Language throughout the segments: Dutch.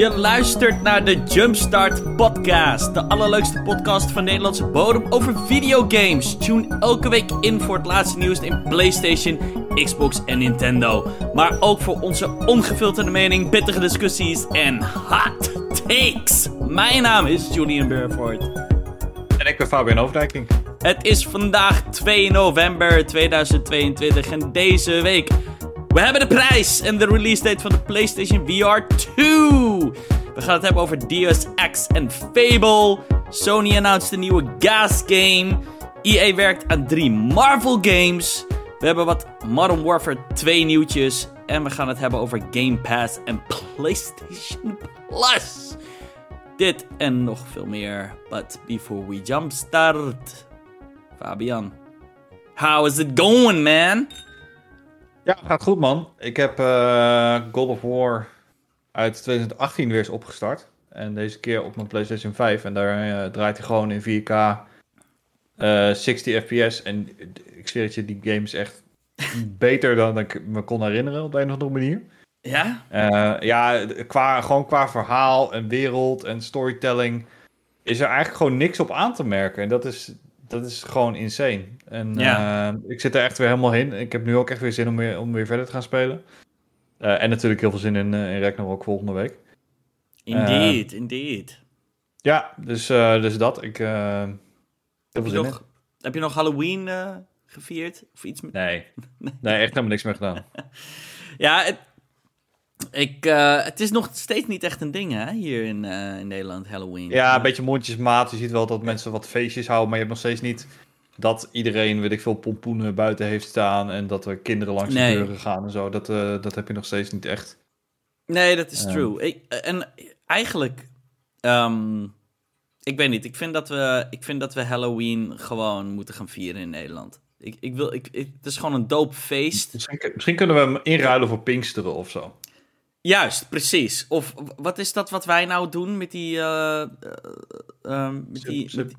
Je luistert naar de Jumpstart Podcast, de allerleukste podcast van Nederlandse bodem over videogames. Tune elke week in voor het laatste nieuws in PlayStation, Xbox en Nintendo. Maar ook voor onze ongefilterde mening, pittige discussies en hot takes. Mijn naam is Julian Burford. En ik ben Fabian Overdijking. Het is vandaag 2 november 2022 en deze week we hebben de prijs en de release date van de PlayStation VR 2. We gaan het hebben over Deus Ex en Fable. Sony announced een nieuwe Gas game. EA werkt aan drie Marvel games. We hebben wat Modern Warfare 2 nieuwtjes. En we gaan het hebben over Game Pass en PlayStation Plus. Dit en nog veel meer. But before we jumpstart, Fabian, how is it going, man? Ja, gaat goed man. Ik heb uh, God of War uit 2018 weer eens opgestart. En deze keer op mijn PlayStation 5. En daar uh, draait hij gewoon in 4K uh, 60 fps. En ik zweer het je, die game is echt beter dan ik me kon herinneren op de een of andere manier. Ja? Uh, ja, qua, gewoon qua verhaal en wereld en storytelling is er eigenlijk gewoon niks op aan te merken. En dat is, dat is gewoon insane. En ja. uh, ik zit er echt weer helemaal in. Ik heb nu ook echt weer zin om weer, om weer verder te gaan spelen. Uh, en natuurlijk heel veel zin in, uh, in Ragnarok volgende week. Indeed, indeed. Ja, dus, dus dat. Ik heb, heb, je nog, heb je nog Halloween gevierd? Of iets met... Nee. nee, echt helemaal niks meer gedaan. ja, het, ik, uh, het is nog steeds niet echt een ding, hè, hier in, uh, in Nederland, Halloween. Ja, een beetje mondjesmaat. Je ziet wel dat mensen wat feestjes houden, maar je hebt nog steeds niet dat iedereen, weet ik veel, pompoenen buiten heeft staan en dat er kinderen langs nee. de deuren gaan en zo. Dat, uh, dat heb je nog steeds niet echt. Nee, dat is true. Ik, en eigenlijk, um, ik weet niet, ik vind, dat we, ik vind dat we Halloween gewoon moeten gaan vieren in Nederland. Ik, ik wil, ik, ik, het is gewoon een doop feest. Misschien, misschien kunnen we hem inruilen voor Pinksteren of zo. Juist, precies. Of wat is dat wat wij nou doen met die. Uh, uh, met die Sint,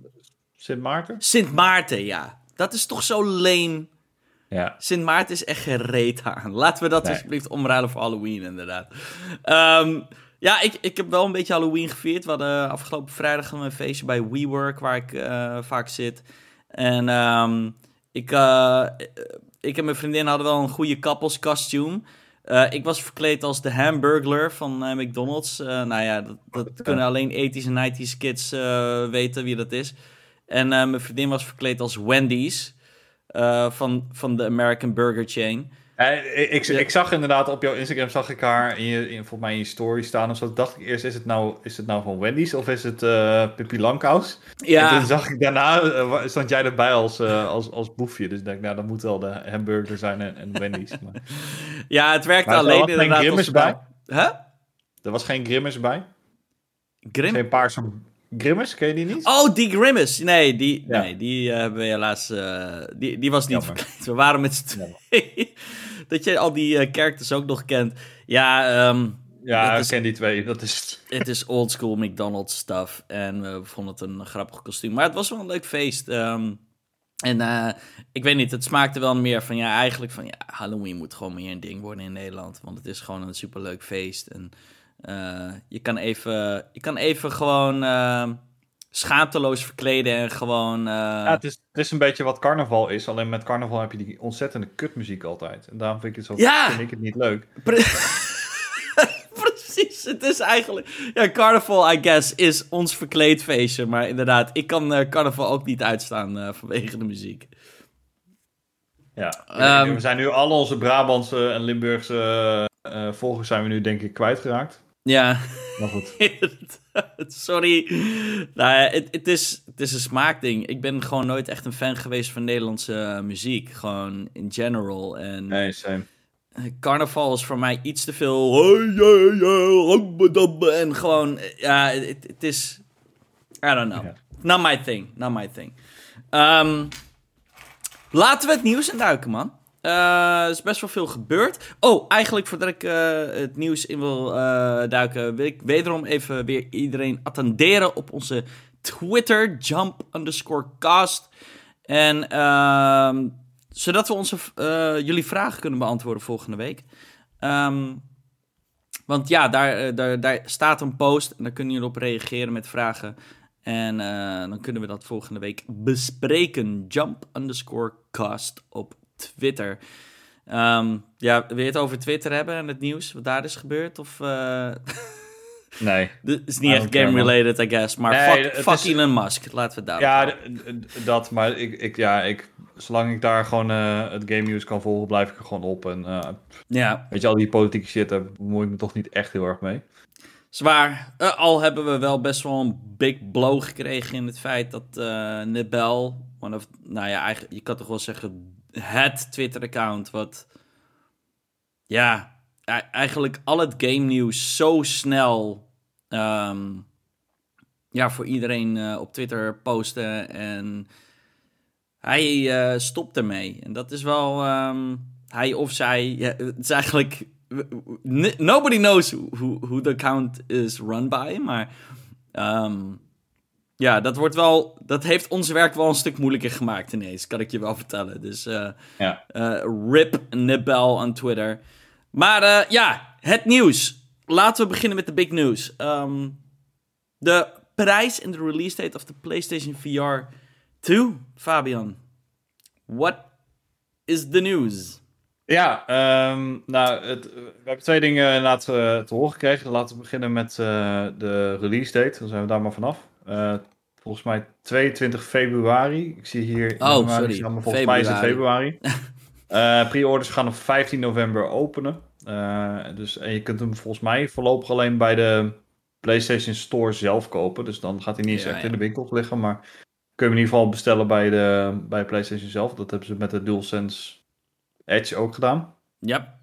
Sint Maarten? Sint Maarten, ja. Dat is toch zo leen. Ja. Sint Maarten is echt gereed aan. Laten we dat nee. alsjeblieft omruilen voor Halloween, inderdaad. Um, ja, ik, ik heb wel een beetje Halloween gevierd. We hadden afgelopen vrijdag een feestje bij WeWork, waar ik uh, vaak zit. En um, ik, ik en mijn vriendin hadden wel een goede kostuum. Uh, ik was verkleed als de Hamburglar van uh, McDonald's. Uh, nou ja, dat, dat kunnen alleen 80s en 90s kids weten wie dat is. En mijn vriendin was verkleed als Wendy's van, van de American Burger Chain. Ik, ik, zag inderdaad op jouw Instagram zag ik haar in je, in, volgens mij in je story staan of zo. Dacht ik eerst, is het nou, is het nou van Wendy's of is het uh, Pippi Langkous? Ja. En toen zag ik daarna, uh, stond jij erbij als, uh, als, als boefje. Dus ik denk, nou, dat moet wel de hamburger zijn en, en Wendy's. Maar... ja, het werkte alleen er inderdaad geen Grimmers bij? Huh? Er was geen Grimmers bij? Grim? Geen paarse Grimmers, ken je die niet? Oh, die Grimmers. Nee, die, ja. nee, die hebben we helaas... die, die was niet. We waren met z'n tweeën dat je al die uh, characters ook nog kent. Ja, um, ja ik ken die twee. Dat is... Het is old school McDonald's stuff. En we vonden het een grappig kostuum. Maar het was wel een leuk feest. Um, en uh, ik weet niet, het smaakte wel meer van ja, eigenlijk van ja, Halloween moet gewoon meer een ding worden in Nederland. Want het is gewoon een superleuk feest. En uh, je, kan even, je kan even gewoon uh, schaamteloos verkleden en gewoon. Uh... Ja, het is, het is een beetje wat carnaval is. Alleen met carnaval heb je die ontzettende kutmuziek altijd. En daarom vind ik het, zo, Ja! vind ik het niet leuk. Precies, het is eigenlijk... Ja, carnaval, I guess, is ons verkleedfeestje. Maar inderdaad, ik kan uh, carnaval ook niet uitstaan uh, vanwege de muziek. Ja, Um, we zijn nu al onze Brabantse en Limburgse volgers zijn we nu denk ik kwijtgeraakt. Ja, Maar goed. sorry. Nou, ja, het, het, is, het is een smaakding. Ik ben gewoon nooit echt een fan geweest van Nederlandse uh, muziek. Gewoon in general. En Nee, same. carnaval is voor mij iets te veel. En gewoon, ja, het, het is. I don't know. Not my thing. Not my thing. Um, laten we het nieuws induiken, man. Uh, er is best wel veel gebeurd. Oh, eigenlijk voordat ik uh, het nieuws in wil uh, duiken, wil ik wederom even weer iedereen attenderen op onze Twitter, jump underscore cast. En ehm, zodat we onze, jullie vragen kunnen beantwoorden volgende week. Um, Want ja, daar, eh, daar, daar staat een post en daar kunnen jullie op reageren met vragen. En dan kunnen we dat volgende week bespreken. Jump underscore cast op Twitter. Um, ja, wil je het over Twitter hebben en het nieuws wat daar is gebeurd? Of, uh... Nee. Het is niet echt game-related, I guess. Maar nee, fuck, fuck is... Elon Musk, laten we het daar Ja, dat, maar ik, ik, ja, ik, zolang ik daar gewoon uh, het game news kan volgen, blijf ik er gewoon op. En uh, ja. weet je, al die politieke shit, daar bemoei ik me toch niet echt heel erg mee. Zwaar. Uh, al hebben we wel best wel een big blow gekregen in het feit dat Nebel, one of, nou ja, eigenlijk, je kan toch wel zeggen, het Twitter-account, wat, ja, eigenlijk al het game nieuws zo snel, um, ja, voor iedereen uh, op Twitter posten en hij uh, stopt ermee. En dat is wel, um, hij of zij, ja, het is eigenlijk nobody knows who, who the account is run by, maar um, ja, dat wordt wel, dat heeft ons werk wel een stuk moeilijker gemaakt ineens, kan ik je wel vertellen. Dus uh, ja. uh, rip Nibel aan Twitter. Maar uh, ja, het nieuws. Laten we beginnen met de big news. Um, de prijs en de release date of de PlayStation VR 2, Fabian. What is the news? Ja, um, nou, het, we hebben twee dingen laten te horen gekregen. Laten we beginnen met de release date. Dan zijn we daar maar vanaf. Uh, volgens mij 22 februari. Ik zie hier... Oh, sorry. volgens februari. mij is het februari. Pre-orders gaan op 15 november openen. dus, en je kunt hem volgens mij voorlopig alleen bij de PlayStation Store zelf kopen. Dus dan gaat hij niet eens ja, echt ja. in de winkels liggen. Maar kun je hem in ieder geval bestellen bij, de, bij PlayStation zelf. Dat hebben ze met de DualSense Edge ook gedaan. Ja.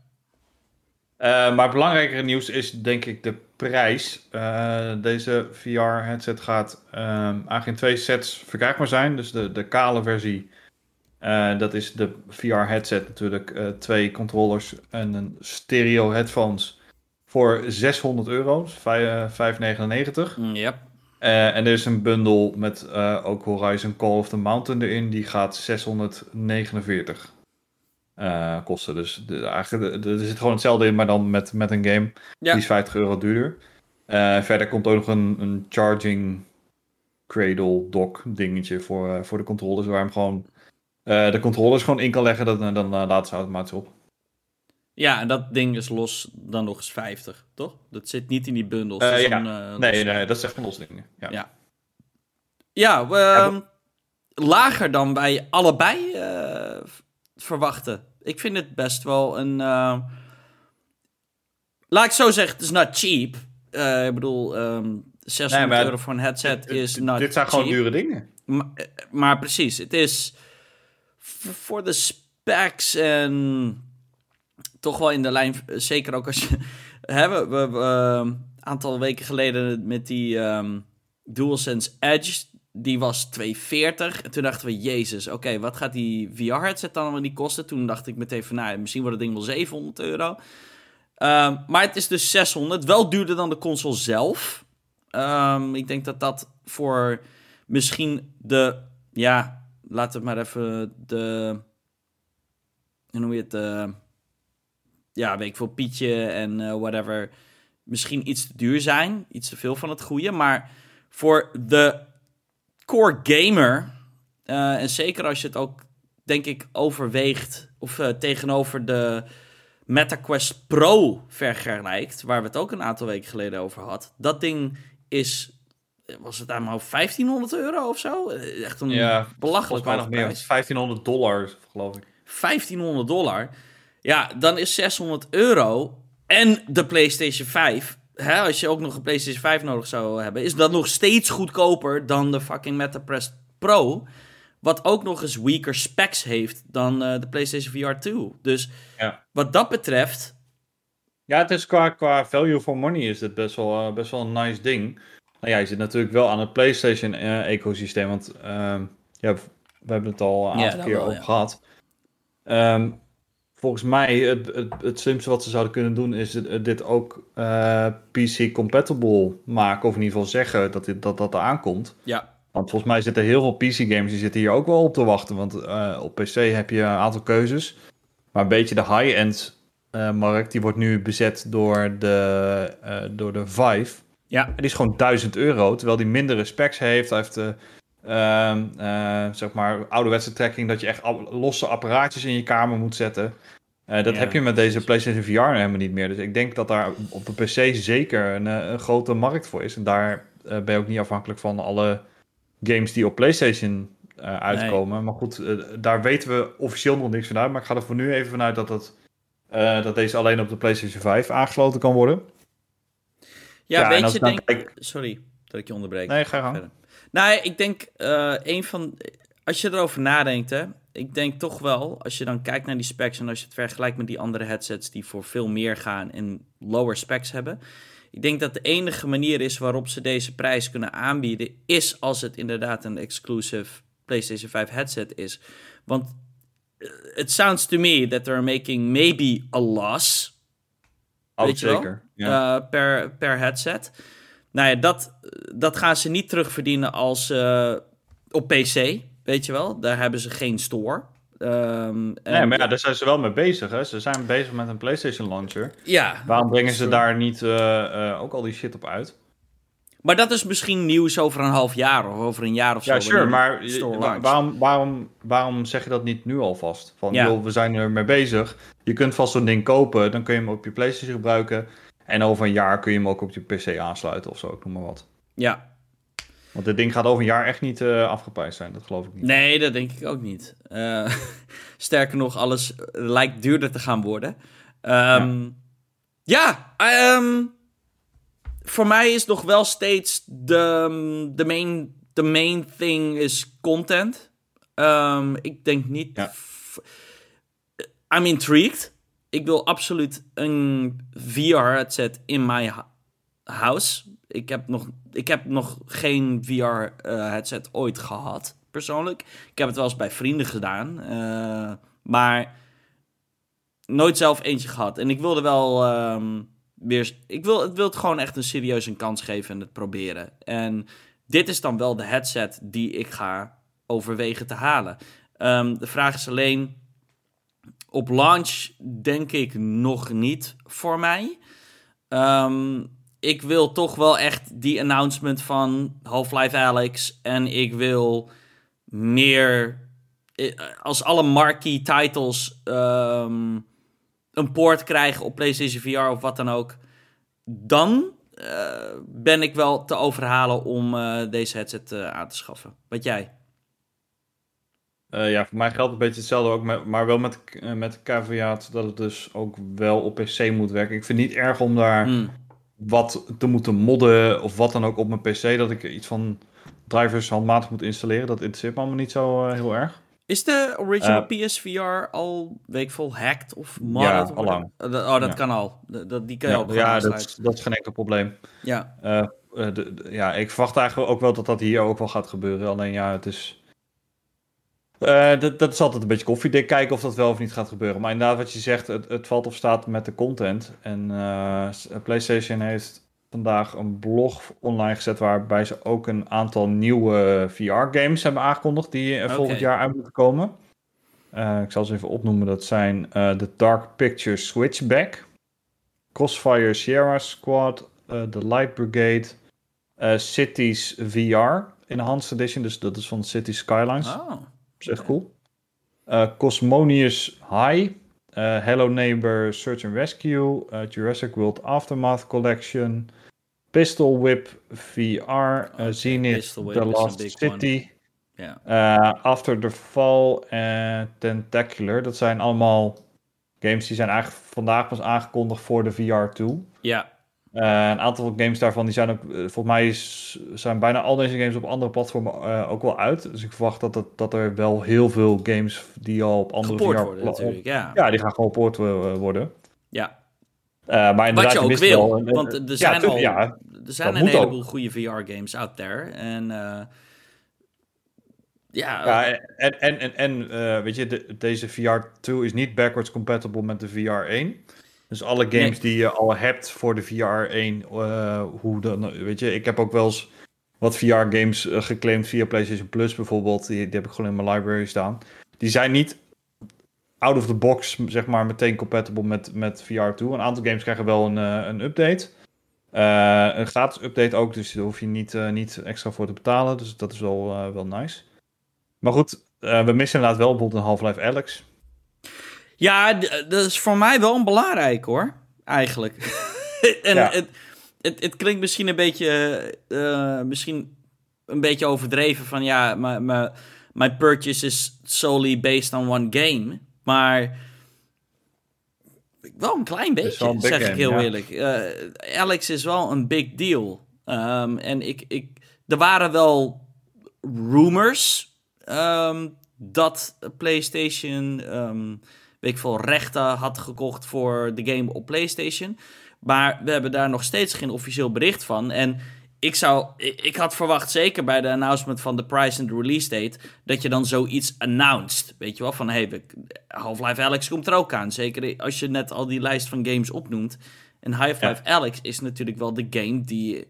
Uh, maar belangrijker nieuws is denk ik de prijs. Uh, deze VR-headset gaat uh, eigenlijk in twee sets verkrijgbaar zijn. Dus de, de kale versie, uh, dat is de VR-headset natuurlijk. twee controllers en een stereo headphones voor 600 euro. 5,99. Ja. en er is een bundel met ook Horizon Call of the Mountain erin. Die gaat 649 uh, kosten. Dus de, eigenlijk, er zit gewoon hetzelfde in, maar dan met, met een game. Ja. Die is 50 euro duurder. Uh, verder komt ook nog een, een charging cradle dock dingetje voor, uh, voor de controllers, waar hem gewoon de controllers gewoon in kan leggen. Dat, dan laat ze automatisch op. Ja, en dat ding is los dan nog eens 50, toch? Dat zit niet in die bundels. Ja. Een, nee, nee, dat is echt een los ding. Ja, ja. ja uh, lager dan bij allebei verwachten. Ik vind het best wel een. Uh... Laat ik zo zeggen, het is not cheap. Uh, ik bedoel, um, ehm, 600 nee, euro voor een headset is not Dit zijn cheap. gewoon dure dingen. Maar, eh, maar precies, het is voor de specs en toch wel in de lijn. Zeker ook als je. hebben we, we een aantal weken geleden met die um, DualSense Edge die was 240. En toen dachten we, jezus, oké, wat gaat die VR-headset dan wel niet kosten? Toen dacht ik meteen van, nou, misschien wordt het ding wel 700 euro. Um, maar het is dus 600. Wel duurder dan de console zelf. Um, ik denk dat dat voor misschien de, ja, laten we maar even de, hoe noem je het, uh, ja, weet ik veel, Pietje en uh, whatever, misschien iets te duur zijn. Iets te veel van het goede. Maar voor de core gamer, uh, en zeker als je het ook, denk ik, overweegt of uh, tegenover de MetaQuest Pro vergelijkt, waar we het ook een aantal weken geleden over had. Dat ding is, was het allemaal 1500 euro of zo? Eh, echt een ja, belachelijk mij nog meer. 1500 dollar, geloof ik. 1500 dollar. Ja, dan is 600 euro en de PlayStation 5 hè, als je ook nog een PlayStation 5 nodig zou hebben, is dat nog steeds goedkoper dan de fucking MetaPress Pro. Wat ook nog eens weaker specs heeft dan uh, de PlayStation VR 2. Dus ja. wat dat betreft. Ja, het is qua, qua value for money is het best wel, uh, best wel een nice ding. Nou ja, je zit natuurlijk wel aan het PlayStation-ecosysteem. Uh, want ehm, ja, we hebben het al een aantal keer wel, ja. gehad. Um, volgens mij het, het, het, slimste wat ze zouden kunnen doen is dit ook uh, eh, PC-compatible maken. Of in ieder geval zeggen dat dit, dat, dat er aankomt. Ja. Want volgens mij zitten heel veel PC-games die zitten hier ook wel op te wachten. Want uh, op PC heb je een aantal keuzes. Maar een beetje de high-end VR-markt, die wordt nu bezet door de, uh, door de Vive. Ja. En die is gewoon 1000 euro, terwijl die mindere specs heeft. Hij heeft de, uh, zeg maar, ouderwetse tracking, dat je echt losse apparaatjes in je kamer moet zetten. Uh, dat Ja, heb je met deze PlayStation VR helemaal niet meer. Dus ik denk dat daar op de PC zeker een, een grote markt voor is. En daar ben je ook niet afhankelijk van alle games die op PlayStation uh, uitkomen. Nee. Maar goed, daar weten we officieel nog niks vanuit. Maar ik ga er voor nu even vanuit dat, uh, dat deze alleen op de PlayStation 5 aangesloten kan worden. Ja, weet je, denk... kijk- Sorry dat ik je onderbreek. Nee, ga gang. Verder. Nou, ik denk eh, een van. Als je erover nadenkt, hè. Ik denk toch wel, als je dan kijkt naar die specs en als je het vergelijkt met die andere headsets die voor veel meer gaan en lower specs hebben. Ik denk dat de enige manier is waarop ze deze prijs kunnen aanbieden, is als het inderdaad een exclusive PlayStation 5 headset is. Want eh, it sounds to me that they're making maybe a loss Oh, Weet je wel? zeker. Eh, per, per headset. Nou ja, dat, dat gaan ze niet terugverdienen als eh, op PC, weet je wel. Daar hebben ze geen store. Ehm, nee, maar ja, daar zijn ze wel mee bezig. Hè? Ze zijn bezig met een PlayStation launcher. ja, Waarom brengen ze daar niet eh, eh, ook al die shit op uit? maar dat is misschien nieuws over een half jaar of over een jaar of zo. Ja, sure, maar wa- waarom, waarom, waarom zeg je dat niet nu alvast? Van, Ja. joh, we zijn er mee bezig. Je kunt vast zo'n ding kopen, dan kun je hem op je PlayStation gebruiken. En over een jaar kun je hem ook op je PC aansluiten of zo, ik noem maar wat. Ja, Want dit ding gaat over een jaar echt niet eh afgeprijsd zijn, dat geloof ik niet. nee, dat denk ik ook niet. Eh, sterker nog, alles lijkt duurder te gaan worden. Ehm, ja, ehm, voor mij is nog wel steeds de, de, main, de main thing is content. Ehm, ik denk niet... Ja. I'm intrigued. Ik wil absoluut een VR-headset in mijn house. Ik heb nog, ik heb nog geen VR-headset ooit gehad, persoonlijk. Ik heb het wel eens bij vrienden gedaan. eh, maar nooit zelf eentje gehad. En ik wilde wel ehm, weer... Ik wil, ik wil het gewoon echt een serieus een kans geven en het proberen. En dit is dan wel de headset die ik ga overwegen te halen. Ehm, de vraag is alleen... Op launch denk ik nog niet voor mij. Ehm, ik wil toch wel echt die announcement van Half-Life Alyx. En ik wil meer... eh, Als alle marquee titles ehm, een poort krijgen op PlayStation VR of wat dan ook... Dan eh, ben ik wel te overhalen om eh, deze headset aan te schaffen. Wat jij? Eh, ja, voor mij geldt een beetje hetzelfde ook, met, maar wel met, eh, met de caveat dat het dus ook wel op PC moet werken. Ik vind het niet erg om daar Hmm. wat te moeten modden of wat dan ook op mijn PC, dat ik iets van drivers handmatig moet installeren. Dat interesseert me allemaal niet zo eh, heel erg. Is de original PSVR al weekvol hacked of modded? Ja, whatever? Uh, Oh, dat Ja. kan al. Dat, die kan je Ja, gewoon ja dat, dat is geen enkel probleem. Ja, de- de- ja, ik verwacht eigenlijk ook wel dat dat hier ook wel gaat gebeuren. Alleen ja, het is. Eh, dat, dat is altijd een beetje koffiedik kijken of dat wel of niet gaat gebeuren. Maar inderdaad, wat je zegt, het, het valt of staat met de content. En eh, PlayStation heeft vandaag een blog online gezet waarbij ze ook een aantal nieuwe VR-games hebben aangekondigd die eh, volgend jaar uit moeten komen. Ik zal ze even opnoemen. Dat zijn de Dark Picture Switchback, Crossfire Sierra Squad, The Light Brigade, Cities VR Enhanced Edition. Dus dat is van Cities Skylines. oh. Is echt cool. Eh, Cosmonius High. eh, Hello Neighbor Search and Rescue. eh, Jurassic World Aftermath Collection. Pistol Whip VR. eh, Oké, Zenith Whip The Last City. After the Fall en Tentacular. Dat zijn allemaal games die zijn eigenlijk vandaag pas aangekondigd voor de VR2. Ja, Eh, een aantal games daarvan die zijn ook, eh, volgens mij is, zijn bijna al deze games op andere platformen eh, ook wel uit. Dus ik verwacht dat, het, dat er wel heel veel games die al op andere VR worden natuurlijk, ja. Ja, die gaan gewoon gepoord eh, worden. Ja. Maar inderdaad, Wat je ook wil, wel want er zijn al ja, er zijn dat een ook. heleboel goede VR-games out there. En eh, ja, Ja, en, en, en, en weet je, de- deze VR2 is niet backwards compatible met de VR1. Dus alle games Nee. die je al hebt voor de VR1, eh, hoe dan, weet je, ik heb ook wel eens wat VR-games eh, geclaimd via PlayStation Plus bijvoorbeeld. Die, die heb ik gewoon in mijn library staan. Die zijn niet out of the box, zeg maar, meteen compatible met, met VR toe. Een aantal games krijgen wel een, een update. een gratis update ook, dus daar hoef je niet, niet extra voor te betalen. Dus dat is wel, wel nice. Maar goed, we missen inderdaad wel bijvoorbeeld een Half-Life Alex. Ja, dat is voor mij wel een belangrijk hoor, eigenlijk. en het, het, het, klinkt misschien een beetje, uh, misschien een beetje overdreven van ja, mijn purchase is solely based on one game. Maar wel een klein beetje, een zeg ik heel eerlijk. Uh, Alex is wel een big deal. Um, en ik, ik, er waren wel rumors um, dat PlayStation um, weet ik veel, rechten had gekocht voor de game op PlayStation. Maar we hebben daar nog steeds geen officieel bericht van. En ik, zou, ik had verwacht, zeker bij de announcement van de price en de release date, dat je dan zoiets announced. Weet je wel, van hey, Half-Life Alex komt er ook aan. Zeker als je net al die lijst van games opnoemt. En Half-Life Alex is natuurlijk wel de game die,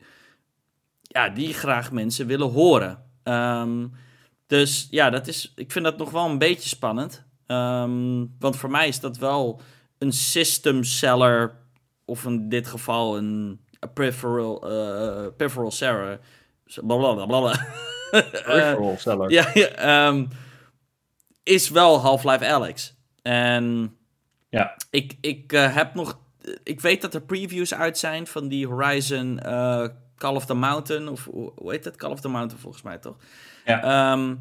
ja, die graag mensen willen horen. Ehm, dus ja, dat is, ik vind dat nog wel een beetje spannend. Ehm, want voor mij is dat wel een system seller, of in dit geval een peripheral, uh, peripheral seller. Blablabla. Peripheral seller. ja, ja ehm, is wel Half-Life Alex. En ja. ik, ik uh, heb nog. Ik weet dat er previews uit zijn van die Horizon Call of the Mountain. Of hoe heet het? Call of the Mountain volgens mij toch? Ja. Um,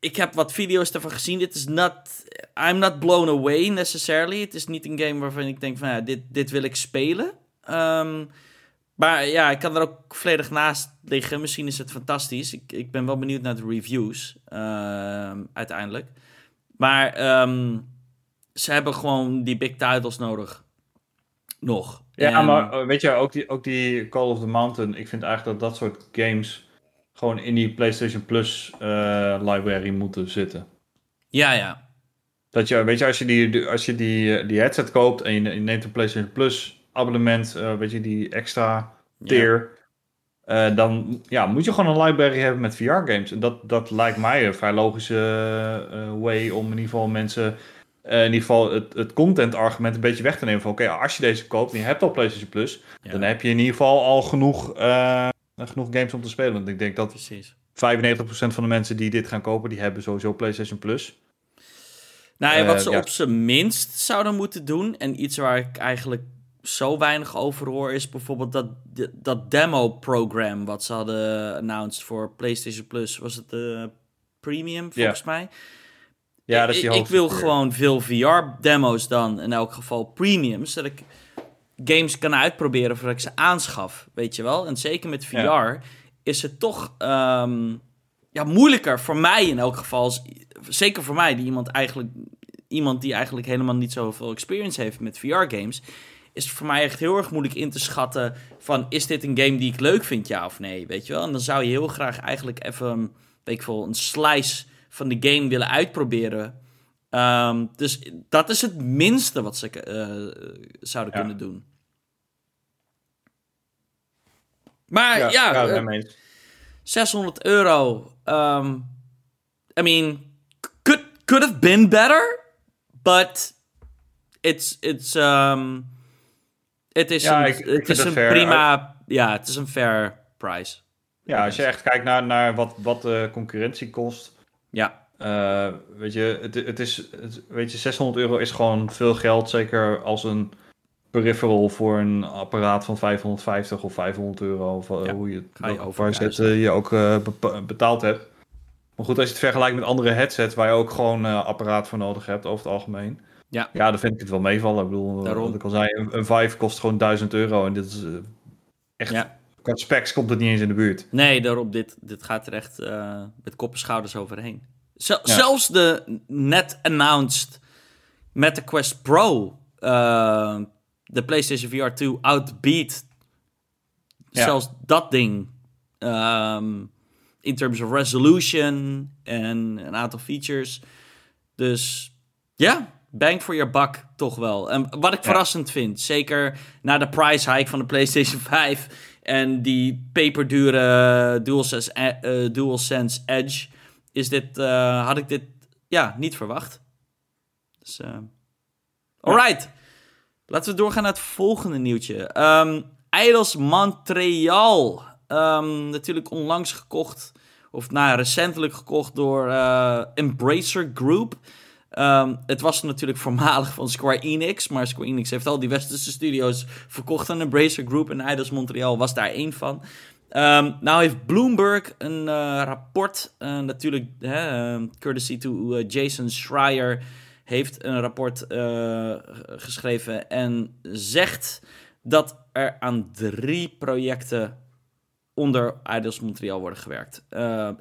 ik heb wat video's ervan gezien. Dit is not. I'm not blown away necessarily. Het is niet een game waarvan ik denk van ja, dit, dit wil ik spelen. Um, maar ja, ik kan er ook volledig naast liggen. Misschien is het fantastisch. Ik, ik ben wel benieuwd naar de reviews. Uh, uiteindelijk. Maar um, ze hebben gewoon die big titles nodig. Nog. Ja, maar weet je, ook die, ook die Call of the Mountain. Ik vind eigenlijk dat dat soort games gewoon in die PlayStation Plus uh, library moeten zitten. Ja, ja. Dat je, weet je, als je die, als je die, die headset koopt en je, neemt een PlayStation Plus abonnement, uh, weet je, die extra tier, uh, dan ja, moet je gewoon een library hebben met VR-games. En dat, dat lijkt mij een vrij logische way om in ieder geval mensen, in ieder geval het, het content-argument een beetje weg te nemen. Van oké, als je deze koopt en je hebt al PlayStation Plus, dan heb je in ieder geval al genoeg genoeg games om te spelen. Want ik denk dat Precies. 95% van de mensen die dit gaan kopen, die hebben sowieso PlayStation Plus. Nou, ja, wat eh, ze op zijn minst zouden moeten doen, en iets waar ik eigenlijk zo weinig over hoor, is bijvoorbeeld dat, dat demo-program wat ze hadden announced voor PlayStation Plus. Was het de Premium, volgens mij? Ja, dat is die Ik, ik wil gewoon veel VR-demo's dan, in elk geval premium, zodat ik games kan uitproberen voordat ik ze aanschaf, weet je wel. En zeker met VR is het toch um, ja, moeilijker voor mij in elk geval. Zeker voor mij, die iemand eigenlijk, iemand die eigenlijk helemaal niet zoveel experience heeft met VR-games. Is het voor mij echt heel erg moeilijk in te schatten van is dit een game die ik leuk vind, ja of nee, weet je wel. En dan zou je heel graag eigenlijk even, weet ik veel, een slice van de game willen uitproberen. Um, dus dat is het minste wat ze uh, zouden ja. kunnen doen. Maar ja, ja, ja uh, 600 euro. Um, I mean, could could have been better, but it's it's um, het is ja, een, ik, het is een prima, ja, het is een fair price. Ja, als je echt kijkt naar, naar wat, wat de concurrentie kost. Ja. Uh, weet je, het, het is, het, weet je, 600 euro is gewoon veel geld. Zeker als een peripheral voor een apparaat van 550 of 500 euro. Of uh, hoe je het waar zet, uh, je ook uh, betaald hebt. Maar goed, als je het vergelijkt met andere headsets waar je ook gewoon apparaat voor nodig hebt over het algemeen. Ja. ja, dan vind ik het wel meevallen. Ik bedoel, Daarom. wat ik al zei, een, een Vive kost gewoon 1000 euro. En dit is echt, ja. qua specs komt het niet eens in de buurt. Nee, daarom, dit, dit gaat er echt met kop en schouders overheen. Zelfs de net announced Meta Quest Pro, uh, de PlayStation VR 2 outbeat zelfs dat ding. Um, in terms of resolution en een aantal features. Dus ja, bang for your buck toch wel. En wat ik verrassend vind, zeker na de price hike van de PlayStation 5 en die peperdure DualSense, uh, DualSense Edge is dit, uh, had ik dit ja, niet verwacht. Dus, uh... alright. Laten we doorgaan naar het volgende nieuwtje. Um, Montreal. Um, natuurlijk onlangs gekocht, of nou, recentelijk gekocht door uh, Embracer Group. Um, het was natuurlijk voormalig van Square Enix, maar Square Enix heeft al die westerse studio's verkocht aan Embracer Group en Eidos Montreal was daar één van. Um, nou heeft Bloomberg een uh, rapport, uh, natuurlijk courtesy to Jason Schreier, heeft een rapport geschreven en zegt dat er aan drie projecten onder Eidos Montreal worden gewerkt.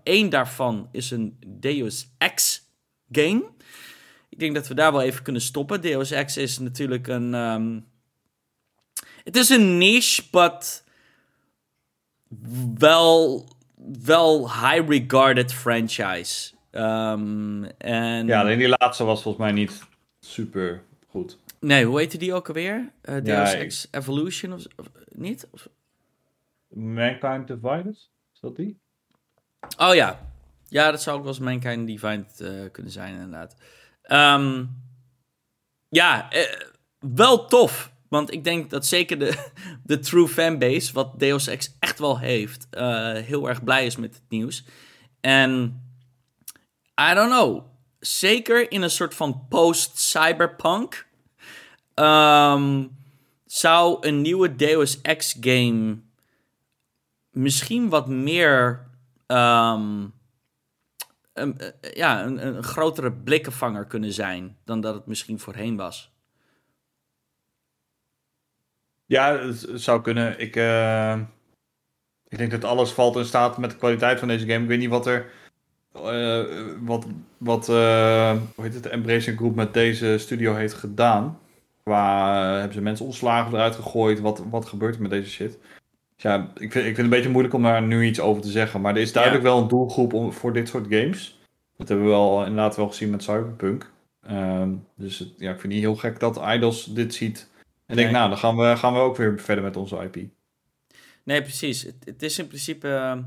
Eén daarvan is een Deus Ex game. Ik denk dat we daar wel even kunnen stoppen. Deus Ex is natuurlijk een. Um, het is een niche, but wel, wel high regarded franchise. Um, en... Ja, alleen die laatste was volgens mij niet super goed. Nee, hoe heette die ook alweer? Uh, Deus ja, Ex Evolution of, of niet? Of... Mankind Divided? Is dat die? Oh ja. Ja, dat zou ook wel eens Mankind Divided uh, kunnen zijn, inderdaad. Um, ja, eh, wel tof. Want ik denk dat zeker de, de true fanbase, wat Deus Ex echt wel heeft, uh, heel erg blij is met het nieuws. En I don't know. Zeker in een soort van post-cyberpunk um, zou een nieuwe Deus Ex game misschien wat meer um, een, eh, ja, een, een grotere blikkenvanger kunnen zijn dan dat het misschien voorheen was. Ja, het zou kunnen. Ik, uh, ik denk dat alles valt in staat met de kwaliteit van deze game. Ik weet niet wat er. Uh, wat, wat uh, hoe heet het, de Embracer Group met deze studio heeft gedaan. Qua hebben ze mensen ontslagen eruit gegooid? Wat, wat gebeurt er met deze shit? ja, ik vind, ik vind het een beetje moeilijk om daar nu iets over te zeggen. Maar er is duidelijk wel een doelgroep om, voor dit soort games. Dat hebben we wel inderdaad wel gezien met Cyberpunk. Ehm, dus het, ja, ik vind het niet heel gek dat Idols dit ziet. En denk, nou, dan gaan we, gaan we ook weer verder met onze IP. Nee, precies. Het, het is in principe.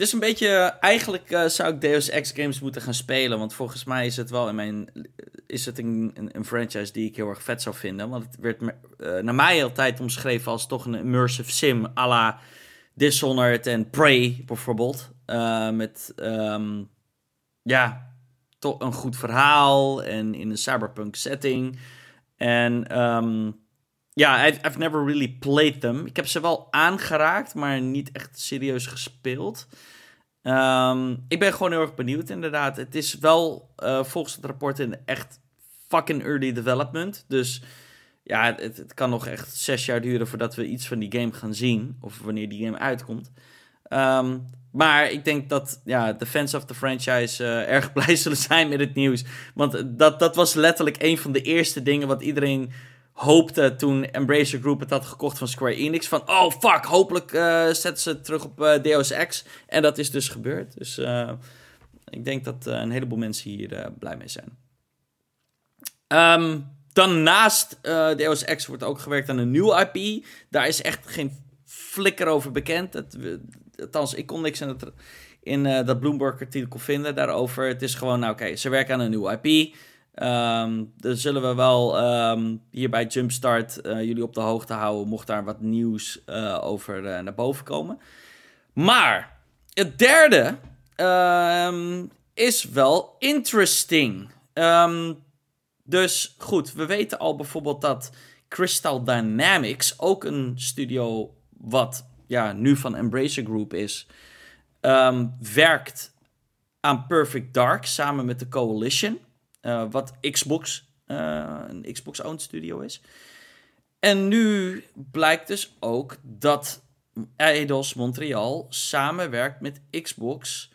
Het is een beetje. Eigenlijk uh, zou ik Deus Ex games moeten gaan spelen. Want volgens mij is het wel in mijn. Is het een, een, een franchise die ik heel erg vet zou vinden. Want het werd uh, naar mij altijd omschreven als toch een immersive sim. à la Dishonored en Prey bijvoorbeeld. Met. Um, ja, toch een goed verhaal. En in een cyberpunk setting. En. Um, ja, I've, I've never really played them. Ik heb ze wel aangeraakt, maar niet echt serieus gespeeld. Um, ik ben gewoon heel erg benieuwd, inderdaad. Het is wel uh, volgens het rapport in echt fucking early development. Dus ja, het, het, kan nog echt zes jaar duren voordat we iets van die game gaan zien. Of wanneer die game uitkomt. Um, maar ik denk dat ja, de fans of the franchise uh, erg blij zullen zijn met het nieuws. Want dat, dat was letterlijk een van de eerste dingen wat iedereen hoopte toen Embracer Group het had gekocht van Square Enix. Van, oh fuck, hopelijk uh, zetten ze het terug op uh, Deus Ex. En dat is dus gebeurd. Dus uh, ik denk dat een heleboel mensen hier blij mee zijn. Um, dan naast Deus Ex wordt ook gewerkt aan een nieuw IP. Daar is echt geen flikker over bekend. Het, althans, ik kon niks in, het, in dat Bloomberg-artikel vinden daarover. Het is gewoon, nou oké, ze werken aan een nieuw IP... Um, dan zullen we wel um, hier bij Jumpstart uh, jullie op de hoogte houden, mocht daar wat nieuws uh, over uh, naar boven komen. Maar het derde um, is wel interesting. dus goed, we weten al bijvoorbeeld dat Crystal Dynamics, ook een studio wat ja, nu van Embracer Group is, werkt aan Perfect Dark samen met de Coalition. Uh, wat Xbox, uh, een Xbox-owned studio is. En nu blijkt dus ook dat Eidos Montreal samenwerkt met Xbox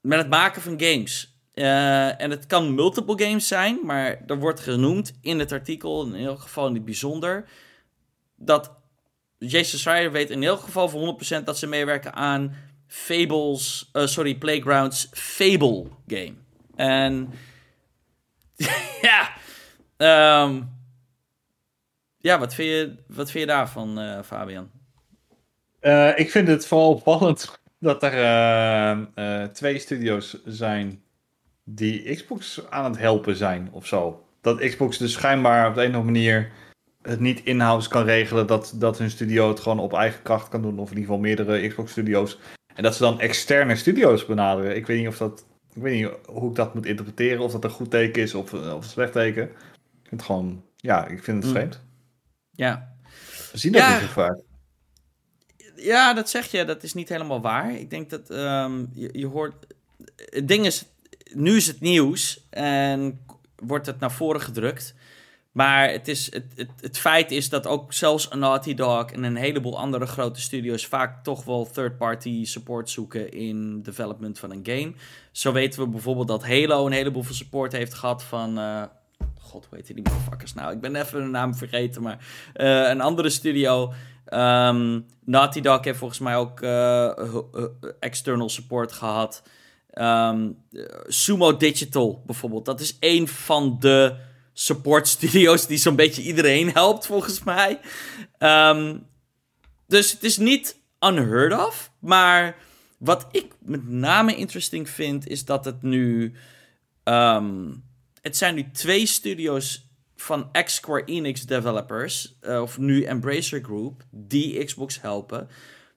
met het maken van games. Uh, en het kan multiple games zijn, maar er wordt genoemd in het artikel, in elk geval in het bijzonder, dat Jason Schreier weet in elk geval voor 100% dat ze meewerken aan Fables, sorry, Playgrounds Fable game. En ja, um, ja wat, vind je, wat vind je daarvan, uh, Fabian? Uh, ik vind het vooral opvallend dat er uh, twee studio's zijn die Xbox aan het helpen zijn of zo. Dat Xbox dus schijnbaar op de een of andere manier het niet in-house kan regelen. Dat, dat hun studio het gewoon op eigen kracht kan doen. Of in ieder geval meerdere Xbox studio's. En dat ze dan externe studio's benaderen. Ik weet niet of dat. Ik weet niet hoe ik dat moet interpreteren. Of dat een goed teken is of, of een slecht teken. Ik vind het gewoon. Ja, ik vind het Mm. vreemd. Ja. We zien dat Ja. niet zo vaak. Ja, dat zeg je. Dat is niet helemaal waar. Ik denk dat ehm, je, je hoort. Het ding is, nu is het nieuws en wordt het naar voren gedrukt. Maar het, is, het, het, het feit is dat ook zelfs Naughty Dog en een heleboel andere grote studios vaak toch wel third-party support zoeken in development van een game. Zo weten we bijvoorbeeld dat Halo een heleboel support heeft gehad van. eh, God, hoe heet die motherfuckers nou? Ik ben even de naam vergeten, maar eh, een andere studio. Ehm, Naughty Dog heeft volgens mij ook eh, external support gehad. Ehm, eh, Sumo Digital bijvoorbeeld. Dat is een van de support studio's die zo'n beetje iedereen helpt, volgens mij. Ehm, dus het is niet unheard of. Maar wat ik met name interesting vind, is dat het nu. ehm, het zijn nu twee studio's van ex-Square Enix developers, eh, of nu Embracer Group, die Xbox helpen.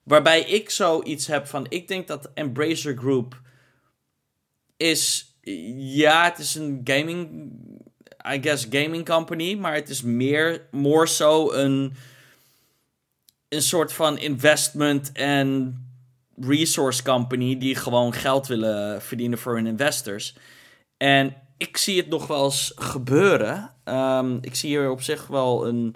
Waarbij ik zoiets heb van, ik denk dat Embracer Group is, ja, het is een gaming, I guess gaming company, maar het is meer, more zo een, een soort van investment en resource company die gewoon geld willen verdienen voor hun investors. En ik zie het nog wel eens gebeuren. Ehm, ik zie hier op zich wel een.